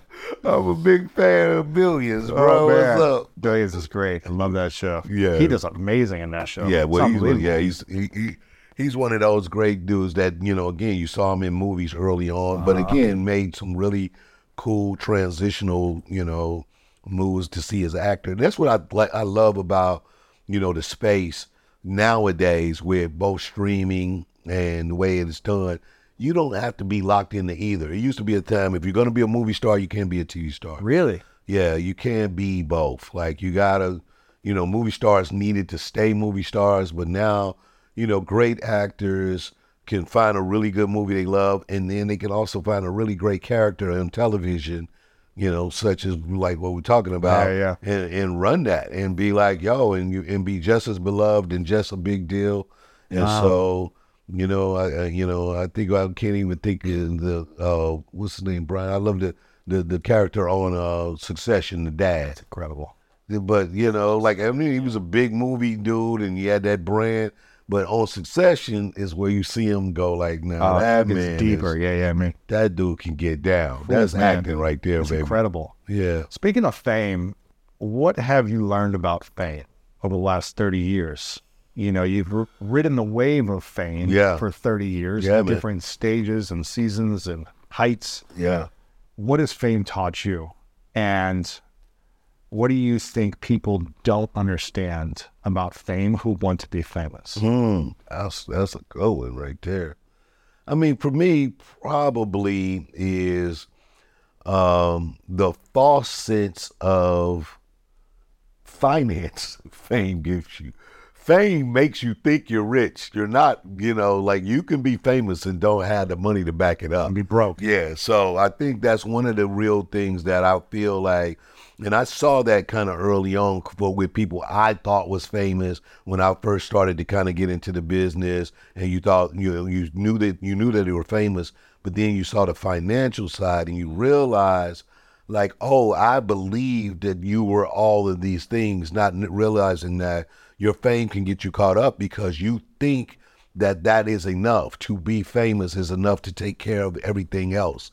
I'm a big fan of Billions, bro. oh, what's up? Billions is great. I love that show. Yeah. he does amazing in that show. Yeah, well, he's, yeah, he's he, he, he's one of those great dudes that you know. Again, you saw him in movies early on, but Uh-huh. again, made some really cool transitional, you know, moves to see his actor. And that's what I like. I love about you know the space nowadays with both streaming and the way it's done. You don't have to be locked into either. It used to be a time if you're going to be a movie star, you can't be a TV star. Really? Yeah, you can't be both. Like you gotta, you know, movie stars needed to stay movie stars, but now, you know, great actors can find a really good movie they love, and then they can also find a really great character on television, you know, such as like what we're talking about, Yeah, and and run that and be like, yo, and you and be just as beloved and just a big deal, and Wow. so. You know, I, I you know I think I can't even think of the uh what's his name Brian. I love the the the character on uh Succession, the dad. Incredible. But you know, like I mean, he was a big movie dude, and he had that brand. But on Succession is where you see him go like, now Oh, that it's man, deeper. is- Yeah, yeah. I mean, that dude can get down. That's man. acting right there, it's baby. incredible. Yeah. Speaking of fame, what have you learned about fame over the last 30 years? You know, you've r- ridden the wave of fame Yeah. for 30 years, Yeah, man. different stages and seasons and heights. Yeah. What has fame taught you? And what do you think people don't understand about fame who want to be famous? Hmm. That's that's a good one right there. I mean, for me, probably is um, the false sense of finance [LAUGHS] fame gives you. Fame makes you think you're rich. You're not, you know, like you can be famous and don't have the money to back it up. And be broke. Yeah, so I think that's one of the real things that I feel like, and I saw that kind of early on for with people I thought was famous when I first started to kind of get into the business, and you thought you you knew that you knew that they were famous, but then you saw the financial side and you realize like, oh, I believed that you were all of these things, not realizing that your fame can get you caught up because you think that that is enough to be famous is enough to take care of everything else.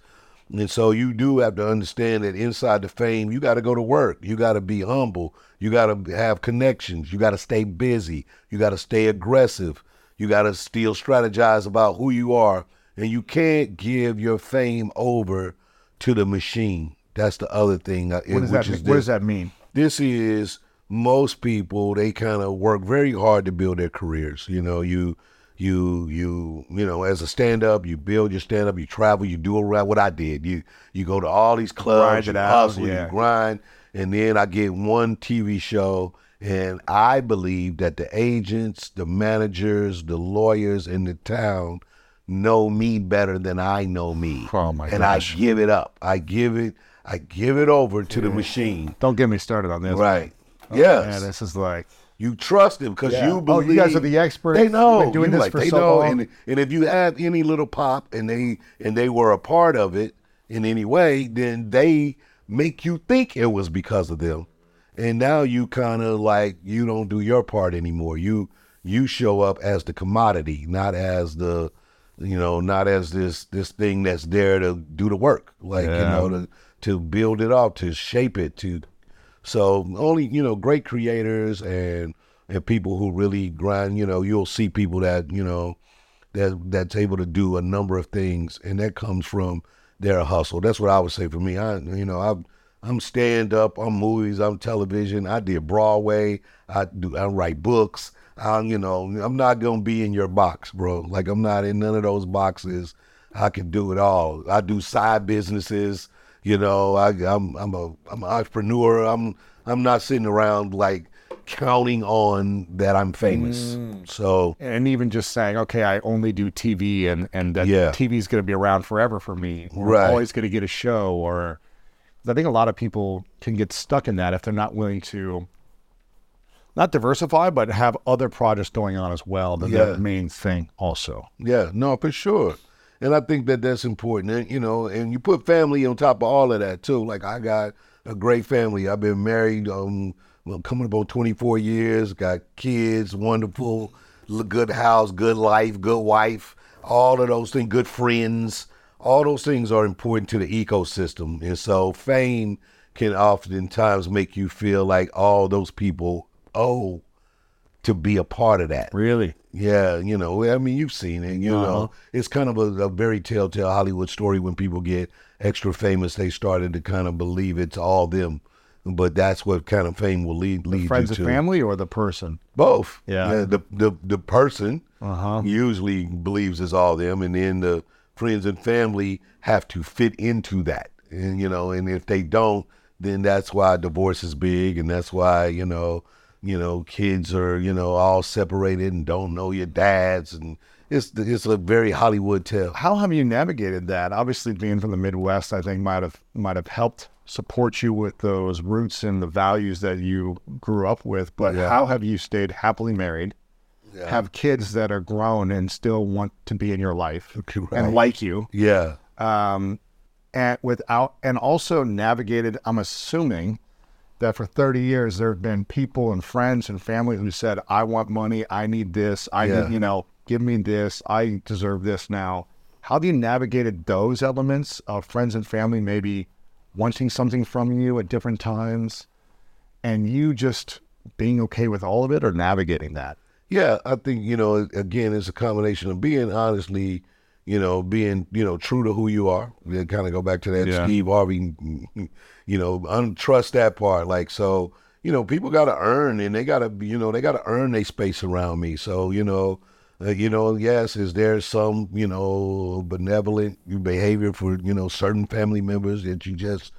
And so you do have to understand that inside the fame, you got to go to work. You got to be humble. You got to have connections. You got to stay busy. You got to stay aggressive. You got to still strategize about who you are. And you can't give your fame over to the machine. That's the other thing. uh, What does, which that, is what does that mean? this is most people they kind of work very hard to build their careers you know you You you you know, as a stand up, you build your stand up, you travel, you do around what I did. You you go to all these clubs, Grind you out, hustle, yeah. you grind, and then I get one TV show. And I believe that the agents, the managers, the lawyers in the town know me better than I know me. Oh, my and gosh. I give it up. I give it I give it over to the machine. Don't get me started on this. Right. Oh, yes. Man, this is like You trust them because Yeah. you Oh, you guys are the experts. They know. Doing You this like, for they so know. long. And and if you have any little pop and they and they were a part of it in any way, then they make you think it was because of them. And now you kind of like you don't do your part anymore. You you show up as the commodity, not as the you know, not as this this thing that's there to do the work. Like, you know, to to build it up, to shape it, to so only you know great creators and and people who really grind. You know, you'll see people that you know that that's able to do a number of things, and that comes from their hustle. That's what I would say for me. I you know I'm I'm stand up. I'm movies. I'm television. I did Broadway. I do. I write books. I'm you know I'm not gonna be in your box, bro. Like I'm not in none of those boxes. I can do it all. I do side businesses. You know, I, I'm I'm a I'm an entrepreneur. I'm I'm not sitting around like counting on that I'm famous. Mm. So and even just saying, okay, I only do TV and and that Yeah. TV is going to be around forever for me. Right. I'm always going to get a show. Or I think a lot of people can get stuck in that if they're not willing to not diversify, but have other projects going on as well. Than Yeah. their main thing also. Yeah, no, for sure. And I think that that's important. And, you know, and you put family on top of all of that too. Like I got a great family. I've been married, um, well, coming on 24 years. Got kids, wonderful, good house, good life, good wife. All of those things, good friends. All those things are important to the ecosystem. And so fame can oftentimes make you feel like all those people owe to be a part of that. Really? Yeah, you know, I mean, you've seen it. You know, it's kind of a, a very telltale Hollywood story when people get extra famous. They started to kind of believe it's all them, but that's what kind of fame will lead lead Friends you and family or the person? Both. Yeah. the the the person Uh-huh. usually believes it's all them, and then the friends and family have to fit into that. And you know, and if they don't, then that's why divorce is big, and that's why you know, you know, kids are you know all separated and don't know your dads, and it's it's a very Hollywood tale. How have you navigated that? Obviously, being from the Midwest, I think might have might have helped support you with those roots and the values that you grew up with. But Yeah. how have you stayed happily married, have kids that are grown and still want to be in your life [LAUGHS] Right. and like you, Yeah, um, and without and also navigated? I'm assuming that for 30 years there have been people and friends and family who said, "I want money. I need this. I Yeah. need you know, give me this. I deserve this now." How have you navigated those elements of friends and family maybe wanting something from you at different times, and you just being okay with all of it, or navigating that? Yeah, I think you know. Again, it's a combination of being honestly, you know, being you know true to who you are. We kind of go back to that Yeah. Steve Harvey, you know, untrust that part. Like so, you know, people got to earn, and they got to, you know, they got to earn their space around me. So you know, uh, you know, yes, is there some you know benevolent behavior for you know certain family members that you just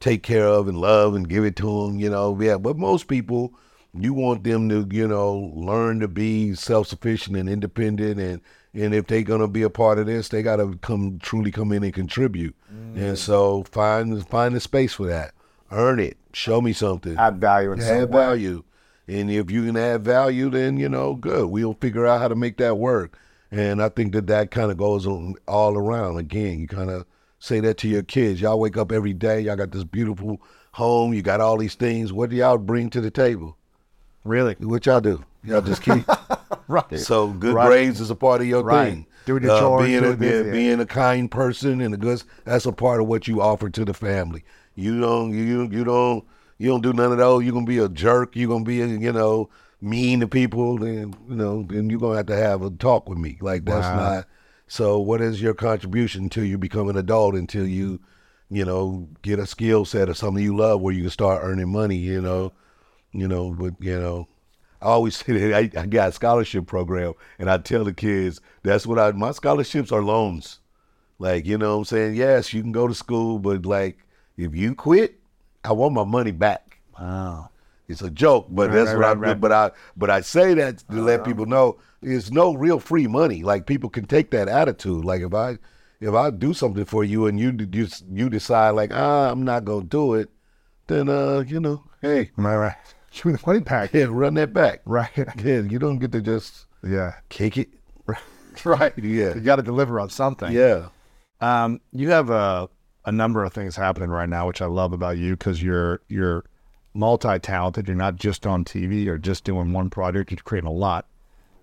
take care of and love and give it to them, you know. Yeah, but most people, you want them to, you know, learn to be self-sufficient and independent, and and if they're gonna be a part of this, they gotta come truly come in and contribute. And mm. so find find the space for that, earn it, show me something, Add value in add value, and if you can add value, then you know, good. We'll figure out how to make that work. And I think that that kind of goes on all around. Again, you kind of say that to your kids. Y'all wake up every day. Y'all got this beautiful home. You got all these things. What do y'all bring to the table? Really? What y'all do? Y'all just keep. [LAUGHS] Right. so good Right. grades is a part of your Right. thing. Doing your chores, being a, this, being, yeah. being a kind person and a good. That's a part of what you offer to the family. You don't. You you don't. You don't do none of those. You're gonna be a jerk. You're gonna be, a, you know, mean to people. Then you know. Then you're gonna have to have a talk with me. Like that's Wow. not. So what is your contribution until you become an adult? Until you, you know, get a skill set or something you love where you can start earning money. You know, you know, but you know. I always [LAUGHS] say that I, I got a scholarship program, and I tell the kids that's what I my scholarships are loans. Like you know, what I'm saying yes, you can go to school, but like if you quit, I want my money back. Wow. It's a joke, but Right, that's right, what I. right, right. But I, but I say that to let people know there's no real free money. Like people can take that attitude. Like if I, if I do something for you and you you you decide like ah I'm not gonna do it, then uh you know hey Am I right? Shoot me the money back. yeah run that back. [LAUGHS] Right. Yeah, you don't get to just Yeah. kick it. [LAUGHS] Right. Yeah. You got to deliver on something. Yeah. Um, you have a a number of things happening right now, which I love about you because you're you're multi-talented. You're not just on TV or just doing one project. You're creating a lot.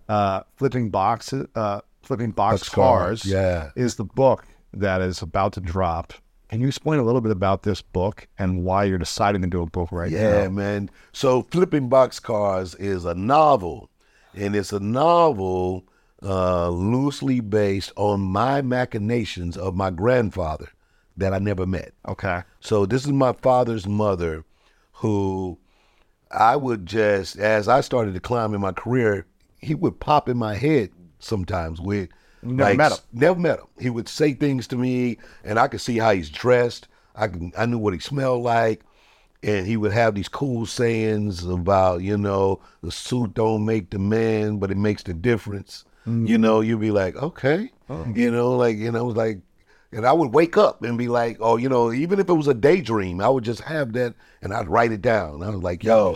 Uh, flipping boxes, uh, flipping box cars, yeah. is the book that is about to drop. Can you explain a little bit about this book and why you're deciding to do a book right Yeah, now? Yeah, man. So Flipping Boxcars is a novel, and it's a novel uh, loosely based on my machinations of my grandfather that I never met. Okay. So this is my father's mother, who I would just, as I started to climb in my career, he would pop in my head sometimes with. Never met him? Never met him. He would say things to me, and I could see how he's dressed. I can, I knew what he smelled like, and he would have these cool sayings about, you know, the suit don't make the man, but it makes the difference. Mm. You know, you'd be like, okay, Oh. you know, like, you know, it was like, and I would wake up and be like, oh, you know, even if it was a daydream, I would just have that, and I'd write it down. I was like, yo,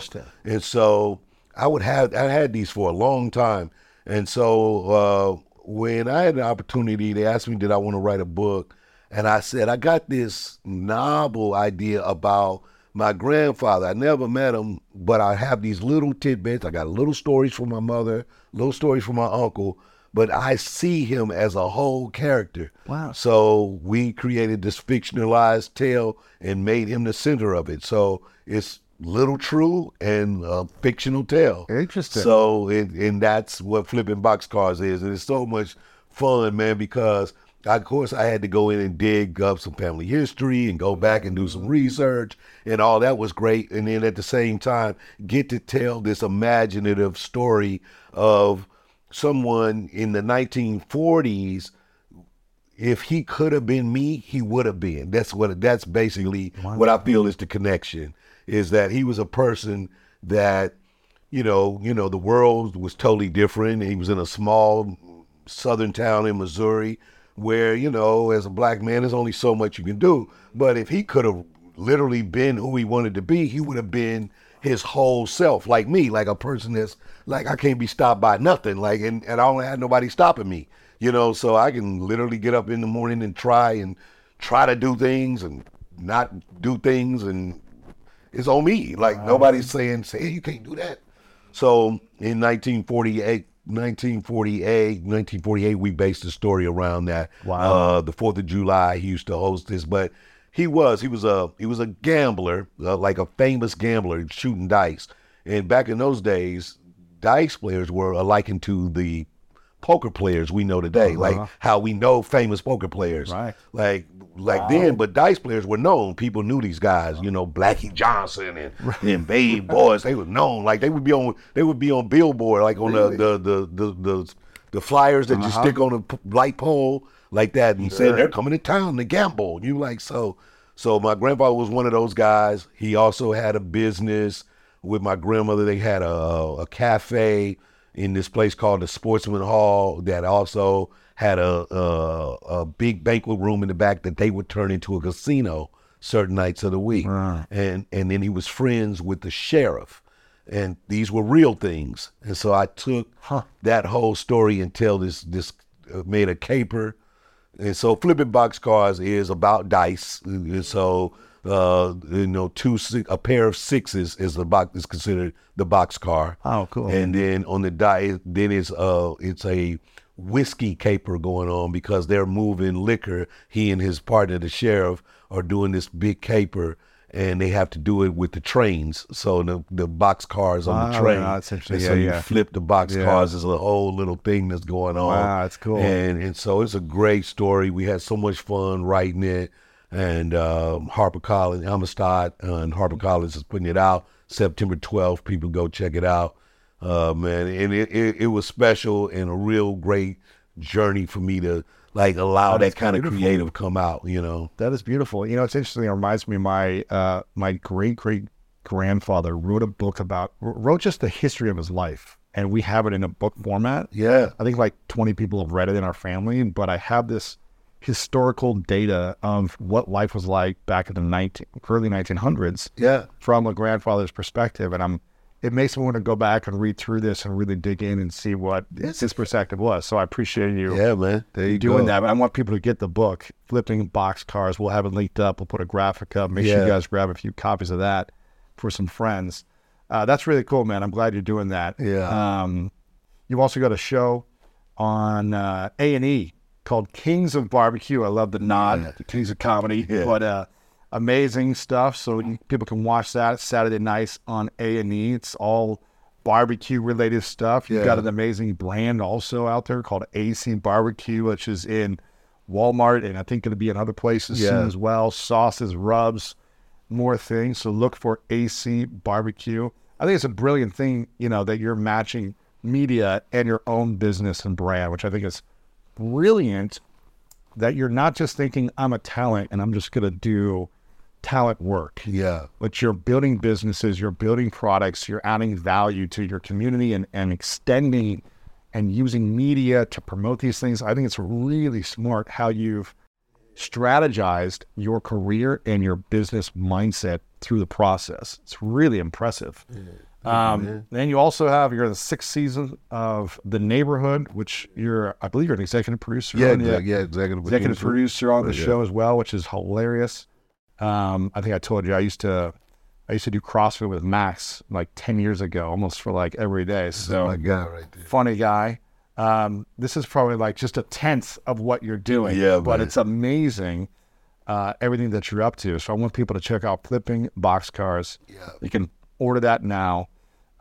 and so I would have, I had these for a long time, and so uh, when I had the opportunity, they asked me, did I want to write a book, and I said, I got this novel idea about my grandfather. I never met him, but I have these little tidbits. I got little stories from my mother, little stories from my uncle, but I see him as a whole character. Wow. So we created this fictionalized tale and made him the center of it. So it's little true and a fictional tale. Interesting. So it, and that's what flipping boxcars is, and it's so much fun, man. Because of course I had to go in and dig up some family history and go back and do some research, and all that was great. And then at the same time, get to tell this imaginative story of someone in the 1940s if he could have been me, he would have been. That's what that's basically what I feel is the connection is that he was a person that you know, you know, the world was totally different. He was in a small southern town in Missouri where, you know, as a black man there's only so much you can do. But if he could have literally been who he wanted to be, he would have been his whole self, like me, like a person that's like I can't be stopped by nothing, like and, and I don't have nobody stopping me, you know. So I can literally get up in the morning and try and try to do things and not do things, and it's on me. Like nobody's saying, "Say you can't do that." So in 1948, 1948, 1948, we based the story around that. Wow. Uh, the Fourth of July, he used to host this, but he was he was a he was a gambler, uh, like a famous gambler, shooting dice. And back in those days, dice players were likened to the poker players we know today, uh-huh. like how we know famous poker players. Right. Like like then, but dice players were known. People knew these guys, you know, Blackie Johnson and, and Babe [LAUGHS] Boys. They were known. Like they would be on they would be on billboard, like on the, the, the the the the flyers that you uh-huh. stick on a light pole like that, and saying they're coming to town to gamble. You like so. So my grandfather was one of those guys. He also had a business with my grandmother. They had a a cafe in this place called the Sportsman Hall that also had a, a a big banquet room in the back that they would turn into a casino certain nights of the week. And and then he was friends with the sheriff. And these were real things. And so I took that whole story and tell this this uh, made a caper. And so flipping boxcars is about dice. And so uh, you know, two six, a pair of sixes is the box is considered the box car. Oh, cool. And then on the die, then it's uh, it's a whiskey caper going on because they're moving liquor. He and his partner, the sheriff, are doing this big caper. And they have to do it with the trains, so the the box cars on the train. yeah, that's interesting. And Yeah, so you yeah. flip the box Yeah. cars. There's a whole little thing that's going on. Wow, that's cool. And and so it's a great story. We had so much fun writing it. And um, HarperCollins, Amistad, and HarperCollins is putting it out September 12th. People go check it out. uh, man, and it, it, it was special and a real great journey for me to like allow That that kind of creative come out. You know, That is beautiful. You know, it's interesting. It reminds me, my uh, my great great grandfather wrote a book about wrote just the history of his life, and we have it in a book format. yeah, I think like twenty people have read it in our family, but I have this historical data of what life was like back in the 19, early nineteen hundreds yeah, from a grandfather's perspective, and I'm. It makes me want to go back and read through this and really dig in and see what his perspective was. So I appreciate you yeah, man. There you doing go. that. But I want people to get the book, Flipping Box Cars. We'll have it linked up. We'll put a graphic up. Make sure you guys grab a few copies of that for some friends. Uh, that's really cool, man. I'm glad you're doing that. Yeah. Um, you've also got a show on uh, A and E called Kings of Barbecue. I love the nod to Kings of Comedy, Yeah. but uh, amazing stuff. So people can watch that Saturday nights on A and E. It's all barbecue related stuff. You've got an amazing brand also out there called AC Barbecue, which is in Walmart and I think going to be in other places soon as well. Sauces, rubs, more things. So look for AC Barbecue. I think it's a brilliant thing, you know, that you're matching media and your own business and brand, which I think is brilliant. That you're not just thinking I'm a talent and I'm just going to do talent work Yeah, but you're building businesses, you're building products, you're adding value to your community and, and extending and using media to promote these things. I think it's really smart how you've strategized your career and your business mindset through the process. It's really impressive. Mm. Um, then you also have you're in the sixth season of The Neighborhood, which you're I believe you're an executive producer. yeah, on, yeah, yeah. Executive, executive producer. producer on the Yeah. show as well, which is hilarious. Um, I think I told you I used to I used to do CrossFit with Max like ten years ago, almost for like every day. So My guy right there. funny guy. Um, this is probably like just a tenth of what you're doing. Yeah, but man. it's amazing uh, everything that you're up to. So I want people to check out Flipping Boxcars. Yeah. You can order that now.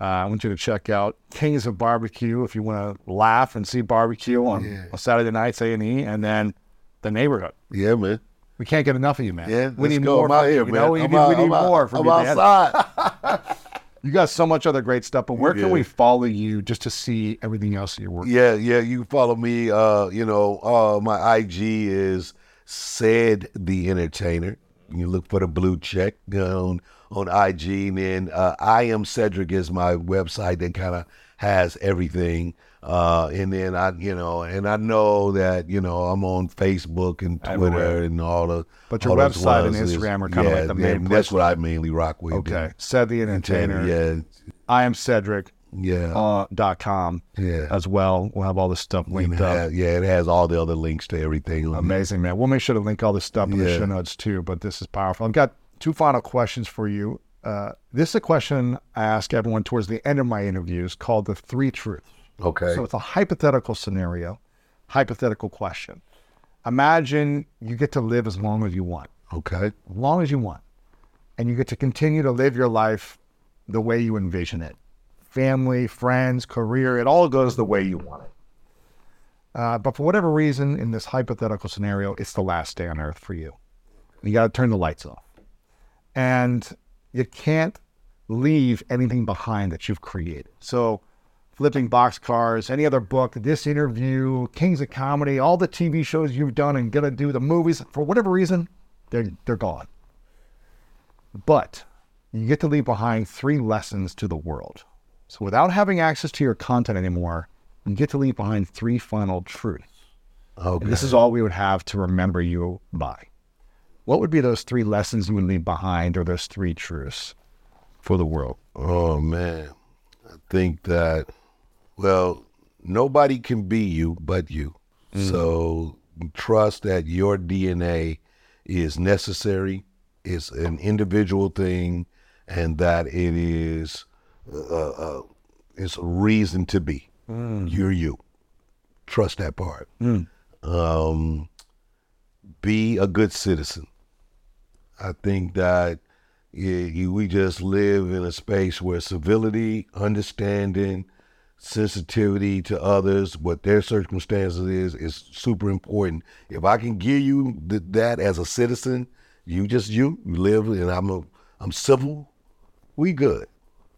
Uh, I want you to check out Kings of Barbecue if you want to laugh and see barbecue on, Yeah. on Saturday nights A and E, and then the neighborhood. Yeah, man. We can't get enough of you, man. Yeah, we let's need go. more. I'm out here, you, man. know? We I'm need, out- we need I'm out- more from I'm you, outside. [LAUGHS] You got so much other great stuff, but where can Yeah. we follow you just to see everything else you're working? Yeah, yeah. You can follow me. Uh, you know, uh, my IG is said the entertainer. You look for the blue check you know, on IG, and then uh, I am Cedric is my website that kind of has everything. Uh, and then I, you know, and I know that you know I'm on Facebook and Twitter Everywhere. and all the. But your website and Instagram are kinda like yeah, the yeah, main That's what I mainly rock with. Okay. Said the entertainer. Yeah, I am Cedric yeah, uh, dot com yeah. as well. We'll have all this stuff linked it up. yeah, it has all the other links to everything. Amazing, man. We'll make sure to link all this stuff in the show notes too. But this is powerful. I've got two final questions for you. Uh, this is a question I ask everyone towards the end of my interviews called the three truths. Okay. So it's a hypothetical scenario, hypothetical question. Imagine you get to live as long as you want, okay. as long as you want, and you get to continue to live your life the way you envision it. Family, friends, career, it all goes the way you want it. Uh, but for whatever reason, in this hypothetical scenario, it's the last day on earth for you. You got to turn the lights off. And you can't leave anything behind that you've created. So, flipping boxcars, any other book, this interview, Kings of Comedy, all the TV shows you've done and gonna do, the movies, for whatever reason, they're they're gone. But you get to leave behind three lessons to the world. So without having access to your content anymore, you get to leave behind three final truths. Okay. And this is all we would have to remember you by. What would be those three lessons you would leave behind or those three truths for the world? oh man, I think that well, nobody can be you but you. So trust that your DNA is necessary. It's an individual thing, and that it is uh, uh, it's a reason to be. You're you. Trust that part. Um, be a good citizen. I think that we just live in a space where civility, understanding, sensitivity to others, what their circumstances is, is super important. If I can give you th- that as a citizen, you just you, you live, and I'm a, I'm civil. We good.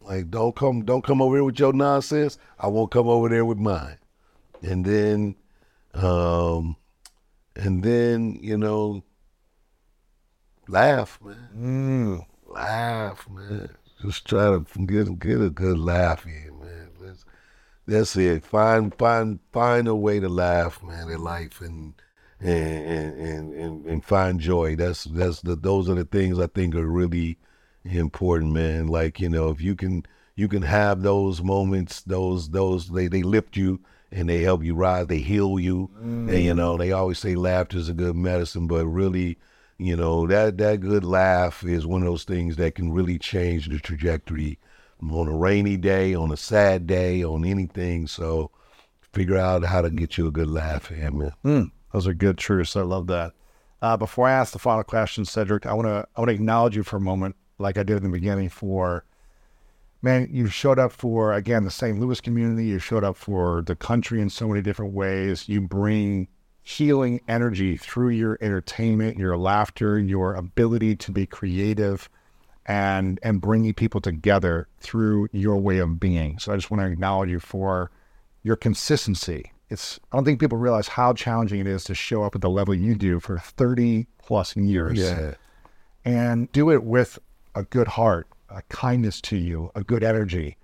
Like don't come don't come over here with your nonsense. I won't come over there with mine. And then um and then, you know, laugh, man. Mm. Laugh, man. Just try to get get a good laugh in, man. That's, that's it. Find find find a way to laugh, man, in life and and and and, and find joy. That's that's the those are the things I think are really important, man. Like, you know, if you can you can have those moments, those those they, they lift you and they help you rise, they heal you. And you know, they always say laughter is a good medicine, but really, you know, that that good laugh is one of those things that can really change the trajectory on a rainy day, on a sad day, on anything. So figure out how to get you a good laugh, man. Mm. Those are good truths. I love that. Uh, before I ask the final question, Cedric, I want to I want to acknowledge you for a moment, like I did in the beginning. For man, you showed up for again the St. Louis community. You showed up for the country in so many different ways. You bring healing energy through your entertainment, your laughter, your ability to be creative, and and bringing people together through your way of being. So I just want to acknowledge you for your consistency. It's I don't think people realize how challenging it is to show up at the level you do for 30 plus years Yeah. and do it with a good heart, a kindness to you, a good energy,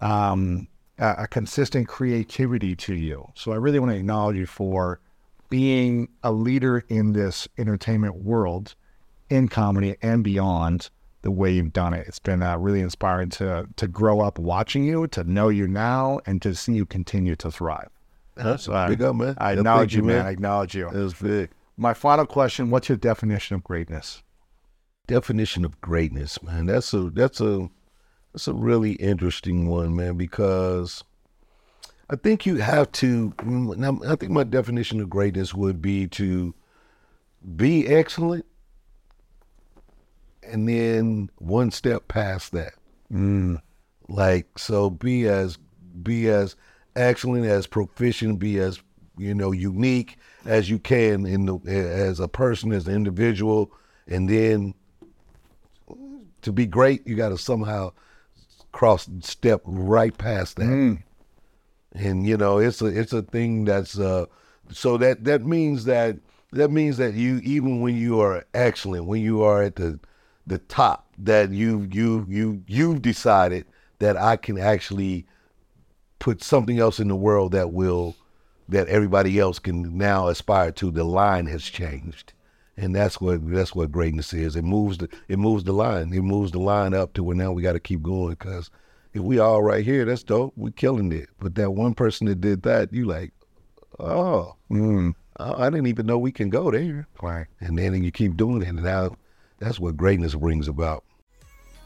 um, a, a consistent creativity to you. So I really want to acknowledge you for being a leader in this entertainment world, in comedy and beyond. The way you've done it, it's been uh, really inspiring to to grow up watching you, to know you now, and to see you continue to thrive. That's So I- big up, man. I acknowledge you, man. I acknowledge you. That's big. My final question: What's your definition of greatness? Definition of greatness, man. That's a that's a that's a really interesting one, man, because I think you have to. now, I think my definition of greatness would be to be excellent, and then one step past that. Mm. Like so, be as be as excellent as proficient, be as you know unique as you can in the as a person, as an individual, and then to be great, you got to somehow cross step right past that. And you know, it's a it's a thing that's uh so that that means that that means that you even when you are excellent, when you are at the the top, that you you you you've decided that I can actually put something else in the world that will that everybody else can now aspire to. The line has changed, and that's what that's what greatness is. It moves the it moves the line. It moves the line up to where now we got to keep going because if we all right here, that's dope. We're killing it. But that one person that did that, you like, oh, Mm. I I didn't even know we can go there. Right. And then you keep doing it, and now that's what greatness brings about.